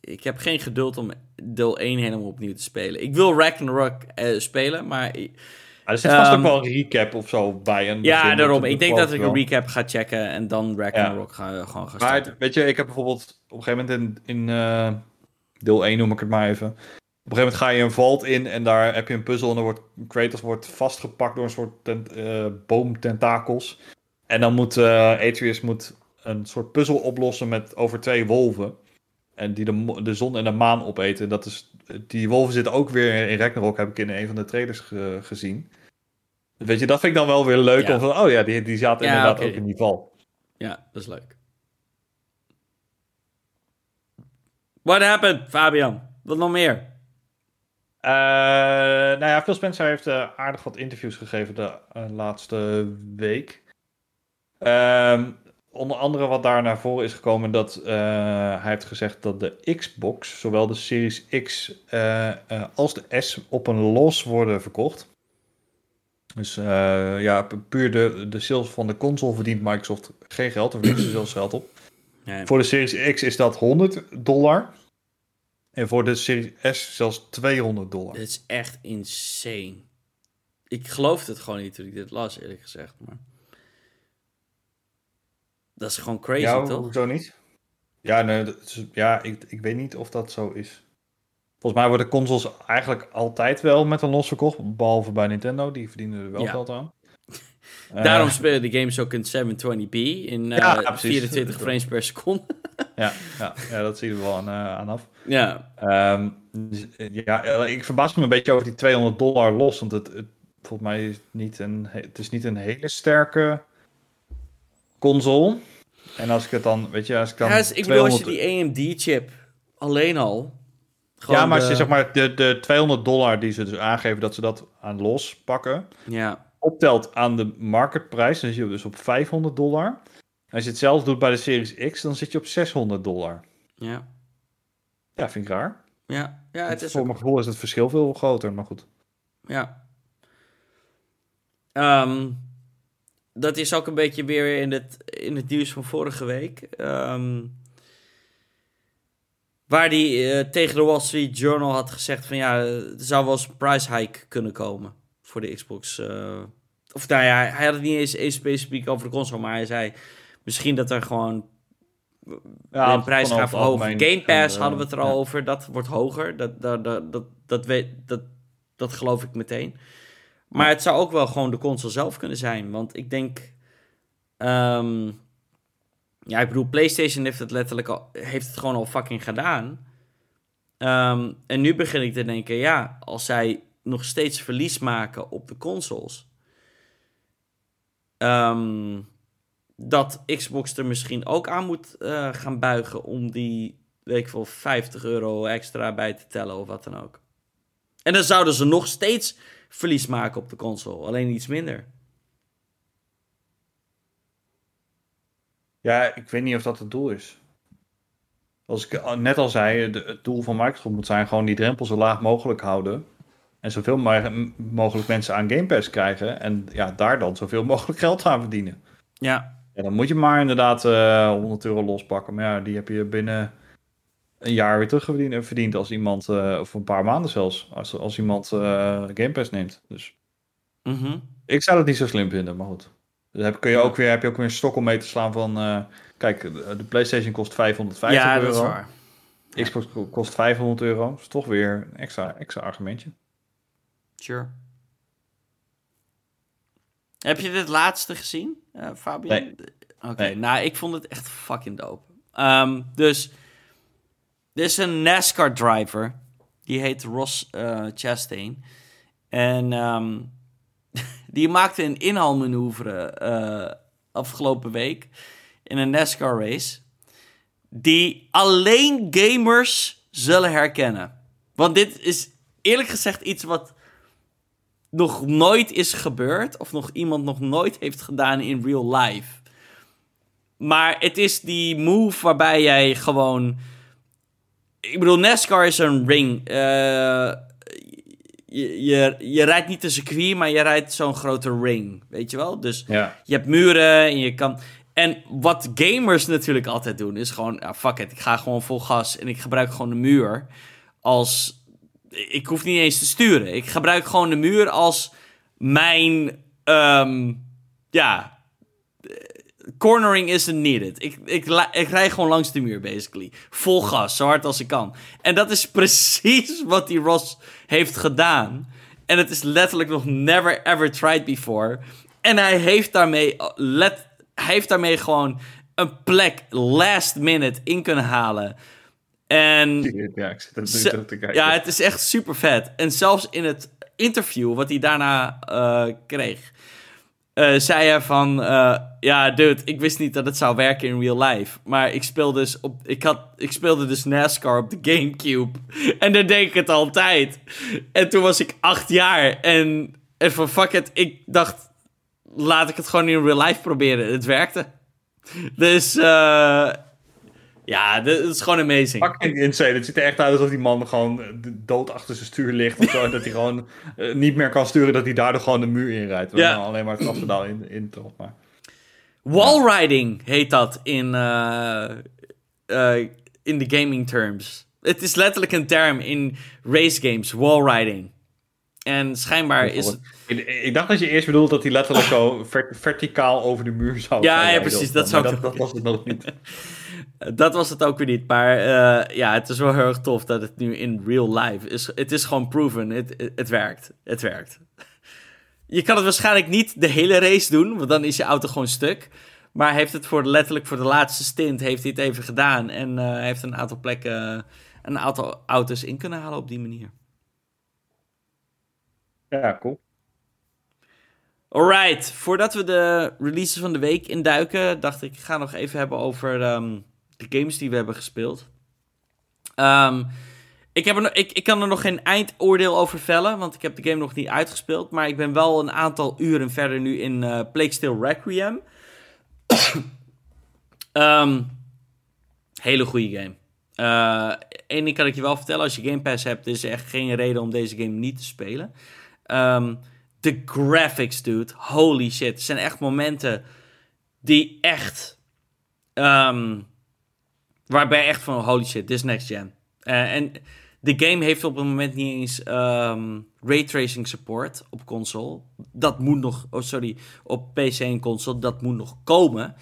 Ik heb geen geduld om deel 1 helemaal opnieuw te spelen. Ik wil Ragnarok uh, spelen, maar... er zit vast ook ehm, wel een recap of zo bij. Een ja, daarom. Ik denk dat ik een recap ga checken en dan Ragnarok ga, gewoon gaan starten. Maar weet je, ik heb bijvoorbeeld op een gegeven moment in, in uh, deel 1 noem ik het maar even. Op een gegeven moment ga je een vault in en daar heb je een puzzel en dan wordt Kratos wordt vastgepakt door een soort tent, uh, boomtentakels. En dan moet uh, Atreus moet een soort puzzel oplossen met over twee wolven. En die de, de zon en de maan opeten. Dat is, die wolven zitten ook weer in Ragnarok, heb ik in een van de trailers gezien. Weet je, dat vind ik dan wel weer leuk. Om van, oh ja, die, die zaten inderdaad ook in die val. Ja, dat is leuk. What happened, Fabian? Wat nog meer? Uh, nou ja, Phil Spencer heeft uh, aardig wat interviews gegeven de uh, laatste week. Ehm, onder andere wat daar naar voren is gekomen dat uh, hij heeft gezegd dat de Xbox, zowel de Series X uh, uh, als de S, op een los worden verkocht. Dus ja, puur de, de sales van de console verdient Microsoft geen geld, verdient ze zelfs geld op. Nee. Voor de Series X is dat 100 dollar. En voor de Series S zelfs 200 dollar. Dit is echt insane. Ik geloofde het gewoon niet toen ik dit las, eerlijk gezegd. Maar... Dat is gewoon crazy, ja, toch? Zo niet? Ja, nee, ja ik, ik weet niet of dat zo is. Volgens mij worden consoles eigenlijk altijd wel met een los verkocht. Behalve bij Nintendo, die verdienen er wel geld aan. Daarom uh, spelen de games ook in 720p in uh, 24 frames per seconde. ja, ja, ja, dat zien we wel aan, uh, aan af. Ja. Um, ja, ik verbaas me een beetje over die 200 dollar los. Want het, het volgens mij is niet een, het is niet een hele sterke console. En als ik het dan, weet je, als ik dan. Ja, dus ik 200... bedoel, als je die AMD-chip alleen al. Ja, maar als je zeg maar de, de 200 dollar die ze dus aangeven dat ze dat aan los pakken. Ja. Optelt aan de marketprijs, dan zit je dus op 500 dollar. Als je het zelf doet bij de Series X, dan zit je op 600 dollar. Ja. Ja, vind ik raar. Ja, ja het is Voor mijn gevoel is het verschil veel groter, maar goed. Ja. Um, dat is ook een beetje weer in het, in het nieuws van vorige week. Um, waar hij uh, tegen de Wall Street Journal had gezegd van ja, er zou wel eens een price hike kunnen komen voor de Xbox. Uh, of nou ja, hij had het niet eens, eens specifiek over de console, maar hij zei misschien dat er gewoon ja, een prijs gaat verhogen. Game Pass hadden we het er al over, dat wordt hoger. Dat, dat, dat, dat, dat, weet, dat, dat geloof ik meteen. Maar het zou ook wel gewoon de console zelf kunnen zijn. Want ik denk. Um, ja, ik bedoel, PlayStation heeft het letterlijk al. Heeft het gewoon al fucking gedaan. Um, en nu begin ik te denken, ja, als zij nog steeds verlies maken op de consoles. Um, dat Xbox er misschien ook aan moet uh, gaan buigen om die, weet ik veel, 50 euro extra bij te tellen of wat dan ook. En dan zouden ze nog steeds verlies maken op de console. Alleen iets minder. Ja, ik weet niet of dat het doel is. Als ik net al zei, het doel van Microsoft moet zijn gewoon die drempel zo laag mogelijk houden. En zoveel mogelijk mensen aan Game Pass krijgen. En ja, daar dan zoveel mogelijk geld aan verdienen. Ja. ja dan moet je maar inderdaad uh, eh, 100 euro lospakken. Maar ja, die heb je binnen een jaar weer terugverdiend verdient als iemand, uh, of een paar maanden zelfs, als, als iemand uh, Game Pass neemt. Dus mhm. ik zou het niet zo slim vinden, maar goed. Dan heb, kun je ook weer, heb je ook weer een stok om mee te slaan van, uh, kijk, de PlayStation kost 550 ja, euro. Dat is waar. Xbox kost 500 euro. Dat is toch weer een extra, extra argumentje. Sure. Heb je dit laatste gezien, Fabian? Nee. Oké, nee. nou, ik vond het echt fucking dope. Um, dus er is een NASCAR-driver. Die heet Ross uh, Chastain. En um, die maakte een inhaalmanoeuvre uh, afgelopen week in een NASCAR-race. Die alleen gamers zullen herkennen. Want dit is eerlijk gezegd iets wat nog nooit is gebeurd. Of nog iemand nog nooit heeft gedaan in real life. Maar het is die move waarbij jij gewoon ik bedoel, NASCAR is een ring. Uh, je, je, je, rijdt niet een circuit, maar je rijdt zo'n grote ring. Weet je wel? Dus ja. je hebt muren en je kan. En wat gamers natuurlijk altijd doen, is gewoon, ja, fuck it, ik ga gewoon vol gas en ik gebruik gewoon de muur als. Ik hoef niet eens te sturen. Ik gebruik gewoon de muur als mijn. ehm, ja. Cornering isn't needed. Ik, ik, ik rij gewoon langs de muur, basically. Vol gas, zo hard als ik kan. En dat is precies wat die Ross heeft gedaan. En het is letterlijk nog never ever tried before. En hij heeft daarmee, let, hij heeft daarmee gewoon een plek last minute in kunnen halen. En Ja, ik zit te kijken. ja, het is echt super vet. En zelfs in het interview wat hij daarna eh, kreeg, eh, zei hij van... eh, ja, dude, ik wist niet dat het zou werken in real life. Maar ik speelde dus, op, ik had, ik speelde dus NASCAR op de Gamecube. En daar deed ik het altijd. En toen was ik acht jaar. En, en van fuck it, ik dacht... Laat ik het gewoon in real life proberen. Het werkte. Dus... eh ja, dit is gewoon amazing. Fucking insane. Het ziet er echt uit alsof die man gewoon eh, dood achter zijn stuur ligt. Of zo. en dat hij gewoon eh, niet meer kan sturen. Dat hij daardoor gewoon de muur inrijdt. Ja. Alleen maar het afgedaal in, in toch. Maar. Wallriding heet dat in, eh, in de gaming terms. Het is letterlijk een term in race games, wallriding. En schijnbaar is het... Ik, ik dacht dat je eerst bedoelde dat hij letterlijk zo ver- verticaal over de muur zou Ja, gaan ja, precies, dat zo. zou dat, dat was het nog niet. Dat was het ook weer niet. Maar eh, ja, het is wel heel erg tof dat het nu in real life is. Het is gewoon proven. Het, het, werkt. Het werkt. Je kan het waarschijnlijk niet de hele race doen, want dan is je auto gewoon stuk. Maar hij heeft het voor letterlijk voor de laatste stint heeft hij het even gedaan. En eh, heeft een aantal plekken, een aantal auto's in kunnen halen op die manier. Ja, cool. Alright, voordat we de releases van de week induiken, dacht ik, ik ga nog even hebben over ehm, de games die we hebben gespeeld. Ehm, ik, heb er, ik, ik kan er nog geen eindoordeel over vellen, want ik heb de game nog niet uitgespeeld. Maar ik ben wel een aantal uren verder nu in eh Plague Requiem. Ehm, hele goede game. Eén ding kan ik je wel vertellen, als je Game Pass hebt, is er echt geen reden om deze game niet te spelen. Ehm, de graphics, dude. Holy shit. Er zijn echt momenten die echt... waarbij echt van, holy shit, dit is next gen. Eh, en de game heeft op het moment niet eens ehm raytracing support op console. Dat moet nog, oh sorry, op PC en console, dat moet nog komen.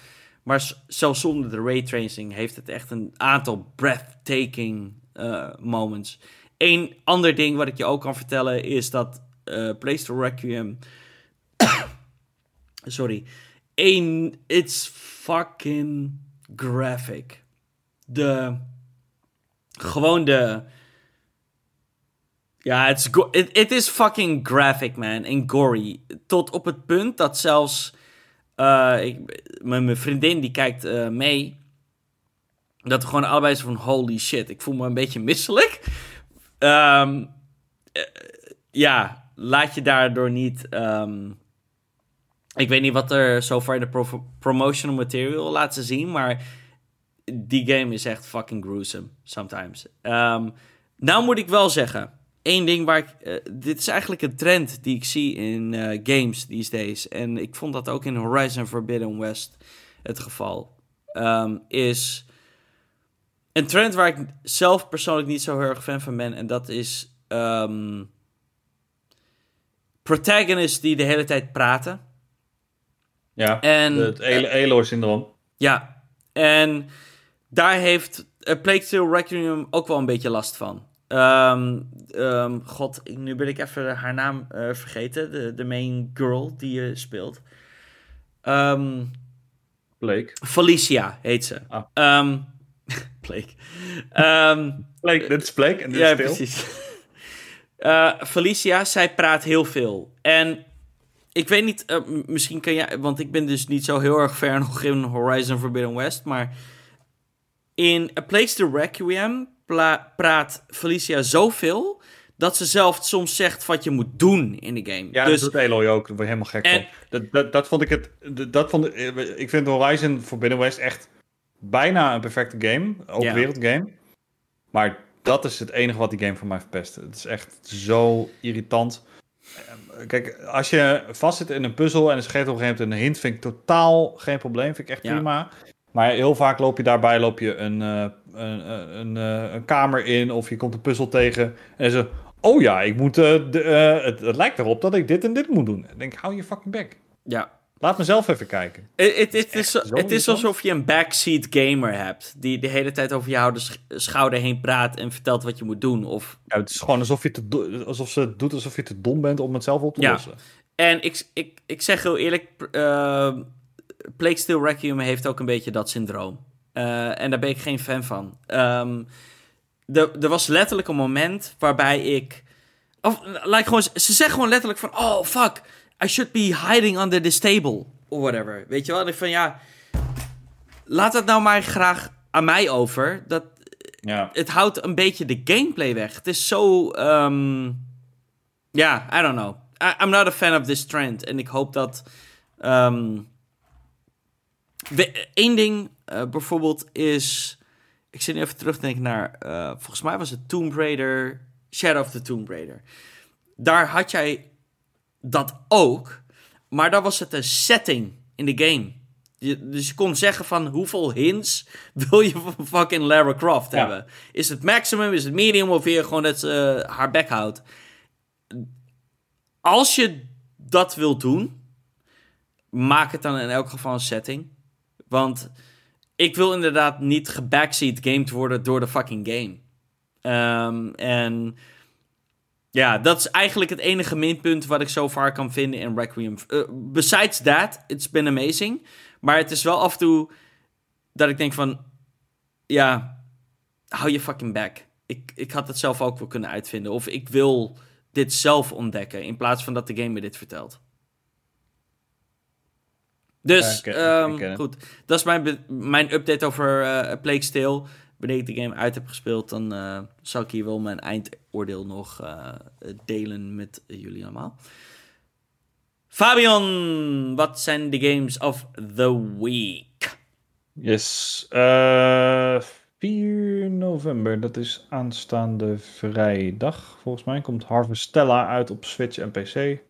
Maar zelfs zonder de raytracing heeft het echt een aantal breathtaking eh, moments. Eén ander ding wat ik je ook kan vertellen is dat PlayStation Requiem. sorry. Één, it's fucking graphic. De. Gewoon de. Ja, het is it, is fucking graphic, man. En gory. Tot op het punt dat zelfs. eh, ik, mijn, vriendin die kijkt eh, mee. Dat we gewoon allebei zo van holy shit. Ik voel me een beetje misselijk. Ehm, eh, ja, laat je daardoor niet. ehm, ik weet niet wat er zo in de pro- promotional material laten zien, maar die game is echt fucking gruesome sometimes. Ehm, nou moet ik wel zeggen, één ding waar ik. eh, dit is eigenlijk een trend die ik zie in eh, games these days. En ik vond dat ook in Horizon Forbidden West het geval. Ehm, is een trend waar ik zelf persoonlijk niet zo heel erg fan van ben. En dat is protagonists die de hele tijd praten. Ja, En, het Elo- Elo-syndroom. Ja, en daar heeft uh, Plague Tale Requiem ook wel een beetje last van. Ehm, ehm, God, ik- nu ben ik even haar naam eh, vergeten. De, de main girl die je speelt. Ehm, Blake. Felicia heet ze. Ah. Ehm, Blake. Ehm, Blake, dit is Blake en dit ja, is Phil. precies. Eh, Felicia, zij praat heel veel. En ik weet niet, misschien kan jij, want ik ben dus niet zo heel erg ver nog in Horizon Forbidden West, maar in A Place to Requiem praat Felicia zoveel dat ze zelf soms zegt wat je moet doen in de game. Ja, dus dat doet Aloy ook. Daar word je helemaal gek En- van. Dat, dat, dat vond ik het... dat- vond, ik- ik vind Horizon Forbidden West echt bijna een perfecte game. Open Ja. wereld game. Maar dat is het enige wat die game voor mij verpest. Het is echt zo irritant Kijk, als je vastzit in een puzzel en ze geeft op een gegeven moment een hint, vind ik totaal geen probleem. Vind ik echt Ja. prima. Maar heel vaak loop je daarbij loop je een, eh, een, een, een, eh, een kamer in of je komt een puzzel tegen. En ze, oh ja, ik moet, eh, de, eh, het, het lijkt erop dat ik dit en dit moet doen. Ik denk, hou je fucking bek. Ja. Laat mezelf even kijken. Het, is, zo het is alsof je een backseat gamer hebt. Die de hele tijd over jouw sch- schouder heen praat en vertelt wat je moet doen. Of... Ja, het is gewoon alsof, je te, do- alsof ze het doet alsof je te dom bent om het zelf op te Ja. lossen. En ik, ik, ik zeg heel eerlijk, uh, Plague Still Requiem heeft ook een beetje dat syndroom. Eh, en daar ben ik geen fan van. Ehm, er, er was letterlijk een moment waarbij ik... Of, like gewoon, ze zeggen gewoon letterlijk van... Oh, fuck, I should be hiding under this table. Of whatever. Weet je wel? En ik van, ja... Laat dat nou maar graag aan mij over. Dat, Ja. het houdt een beetje de gameplay weg. Het is zo. ehm, Ja, I don't know. I, I'm not a fan of this trend. En ik hoop dat. ehm Eén ding eh, bijvoorbeeld is. Ik zit nu even terug te denken naar. eh, volgens mij was het Tomb Raider. Shadow of the Tomb Raider. Daar had jij dat ook. Maar daar was het een setting in de game. Je, dus je kon zeggen van hoeveel hints wil je van fucking Lara Croft Ja. hebben. Is het maximum, is het medium of wil je gewoon dat ze haar bek houdt? Als je dat wilt doen, maak het dan in elk geval een setting. Want ik wil inderdaad niet gebackseat gamed worden door de fucking game. Ehm, en ja, dat is eigenlijk het enige minpunt wat ik zo far kan vinden in Requiem. Eh, besides that, it's been amazing. Maar het is wel af en toe dat ik denk van... Ja, hou je fucking back. Ik, ik had het zelf ook wel kunnen uitvinden. Of ik wil dit zelf ontdekken. In plaats van dat de game me dit vertelt. Dus, ehm, goed. Dat is mijn, mijn update over eh Plague Tale. Wanneer ik de game uit heb gespeeld, dan eh, zal ik hier wel mijn eindoordeel nog eh, delen met jullie allemaal. Fabian, wat zijn de games of the week? Yes. Eh 4 november, dat is aanstaande vrijdag. Volgens mij komt Harvestella uit op Switch en PC.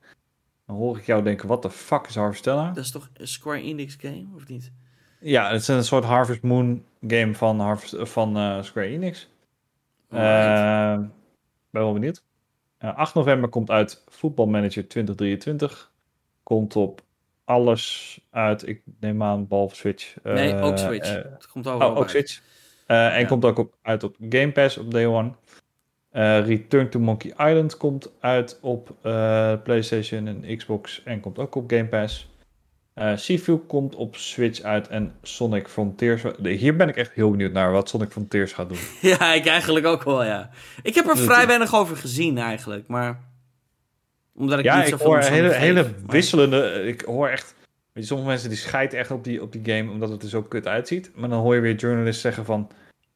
Dan hoor ik jou denken, wat de fuck is Harvestella? Dat is toch een Square Enix game, of niet? Ja, het is een soort Harvest Moon game van, Harvest, van eh, Square Enix. Alright. Eh, ben wel benieuwd. Eh, 8 november komt uit Football Manager 2023. Komt op alles uit, ik neem aan, behalve Switch. nee, Eh, ook Switch. eh, het komt overal Oh, ook uit. Switch. Eh, en Ja. komt ook op, uit op Game Pass op Day One. Eh, Return to Monkey Island komt uit op eh, PlayStation en Xbox en komt ook op Game Pass. Eh Sifu komt op Switch uit en Sonic Frontiers. Hier ben ik echt heel benieuwd naar wat Sonic Frontiers gaat doen. Ja, ik eigenlijk ook wel, ja. Ik heb er vrij weinig over gezien, eigenlijk. Maar omdat ik ja, niet ik hoor hele, geef, hele maar- wisselende. Ik hoor echt. Weet je, sommige mensen die schijten echt op die, op die game omdat het er zo kut uitziet. Maar dan hoor je weer journalisten zeggen van.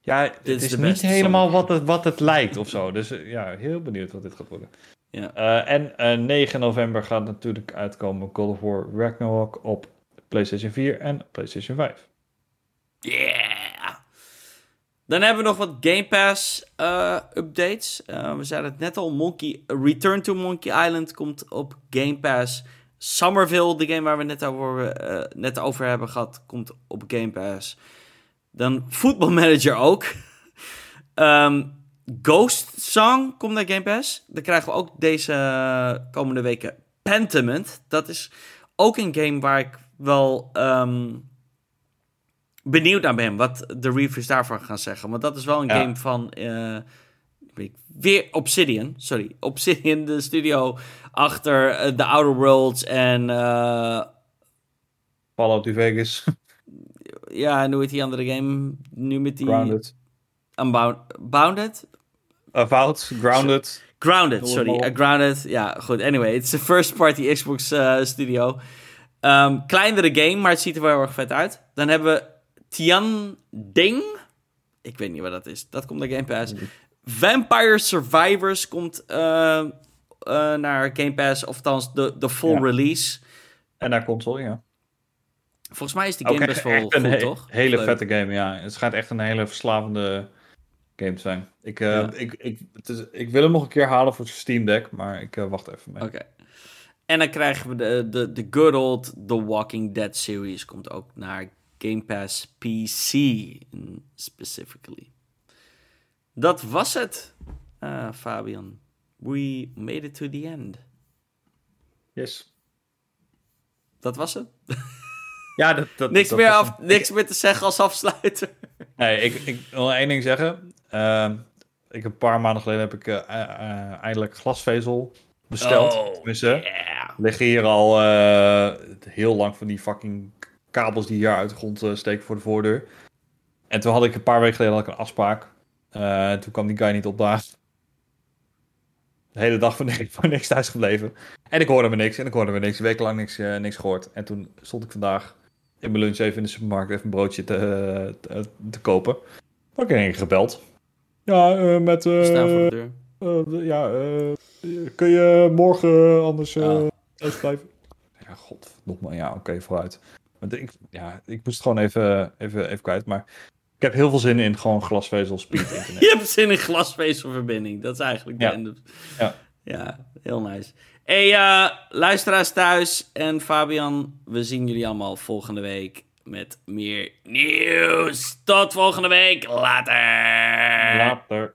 Ja, het is is, de niet beste helemaal wat het, wat het lijkt of zo. Dus eh, ja, heel benieuwd wat dit gaat worden. Ja. Eh, en eh, 9 november gaat natuurlijk uitkomen God of War Ragnarok op PlayStation 4 en PlayStation 5. Yeah! Dan hebben we nog wat Game Pass updates. We zeiden het net al, Monkey, Return to Monkey Island komt op Game Pass. Somerville, de game waar we net over, net over hebben gehad, komt op Game Pass. Dan Football Manager ook. Ehm, Ghost Song komt naar Game Pass. Dan krijgen we ook deze komende weken Pentiment. Dat is ook een game waar ik wel ehm, benieuwd naar ben. Wat de reviews daarvan gaan zeggen. Want dat is wel een Ja. game van... eh, weet ik, weer Obsidian. Sorry. Obsidian, de studio achter eh, The Outer Worlds en... eh, Fallout New Vegas, ja, en hoe heet die andere game? Nu met die... Grounded. Unbound, Bounded? Avowed, Grounded. Grounded, sorry. Uh, grounded, ja, goed. Anyway, het is een first-party Xbox eh, studio. Ehm, kleinere game, maar het ziet er wel heel erg vet uit. Dan hebben we Tian Ding. Ik weet niet wat dat is. Dat komt naar Game Pass. Vampire Survivors komt eh, eh, naar Game Pass. Of althans, de, de full Ja. release. En naar console, ja. Volgens mij is die game best wel echt een goed, he- toch? hele Leuk. vette game, ja. Het schijnt echt een hele verslavende game te zijn. Ik, eh, Ja. ik, ik, het is, ik wil hem nog een keer halen voor zijn Steam Deck, maar ik eh, wacht even mee. Oké. En dan krijgen we de, de, de good old The Walking Dead series. Komt ook naar Game Pass PC specifically. Dat was het, eh, Fabian. We made it to the end. Yes. Dat was het. Ja, dat, dat, Niks, dat meer, was- af, niks meer te zeggen als afsluiter. Nee, ik, ik wil één ding zeggen. Ehm, ik een paar maanden geleden heb ik eh, eh, eh, eindelijk glasvezel besteld. Oh, Tenminste, yeah. liggen hier al heel lang van die fucking kabels die hier uit de grond steken voor de voordeur. En toen had ik een paar weken geleden had ik een afspraak. Toen kwam die guy niet opdagen. De hele dag voor niks, voor niks thuis gebleven. En ik hoorde me niks en ik hoorde me niks. Wekenlang niks, niks gehoord. En toen stond ik vandaag in mijn lunch even in de supermarkt even een broodje te, te, te kopen. Heb ik keer gebeld. Ja, eh, met... eh, We staan voor de deur. eh, ja, eh, kun je morgen anders eh thuis blijven? Ja, god, nogmaals, ja, oké, vooruit. Want ik, ja, ik moest het gewoon even, even, even kwijt, maar ik heb heel veel zin in gewoon glasvezel speed internet. Je hebt zin in glasvezelverbinding. Dat is eigenlijk de Ja. end of- Ja. Ja, heel nice. Hey, eh, luisteraars thuis en Fabian, we zien jullie allemaal volgende week met meer nieuws. Tot volgende week. Later. Later.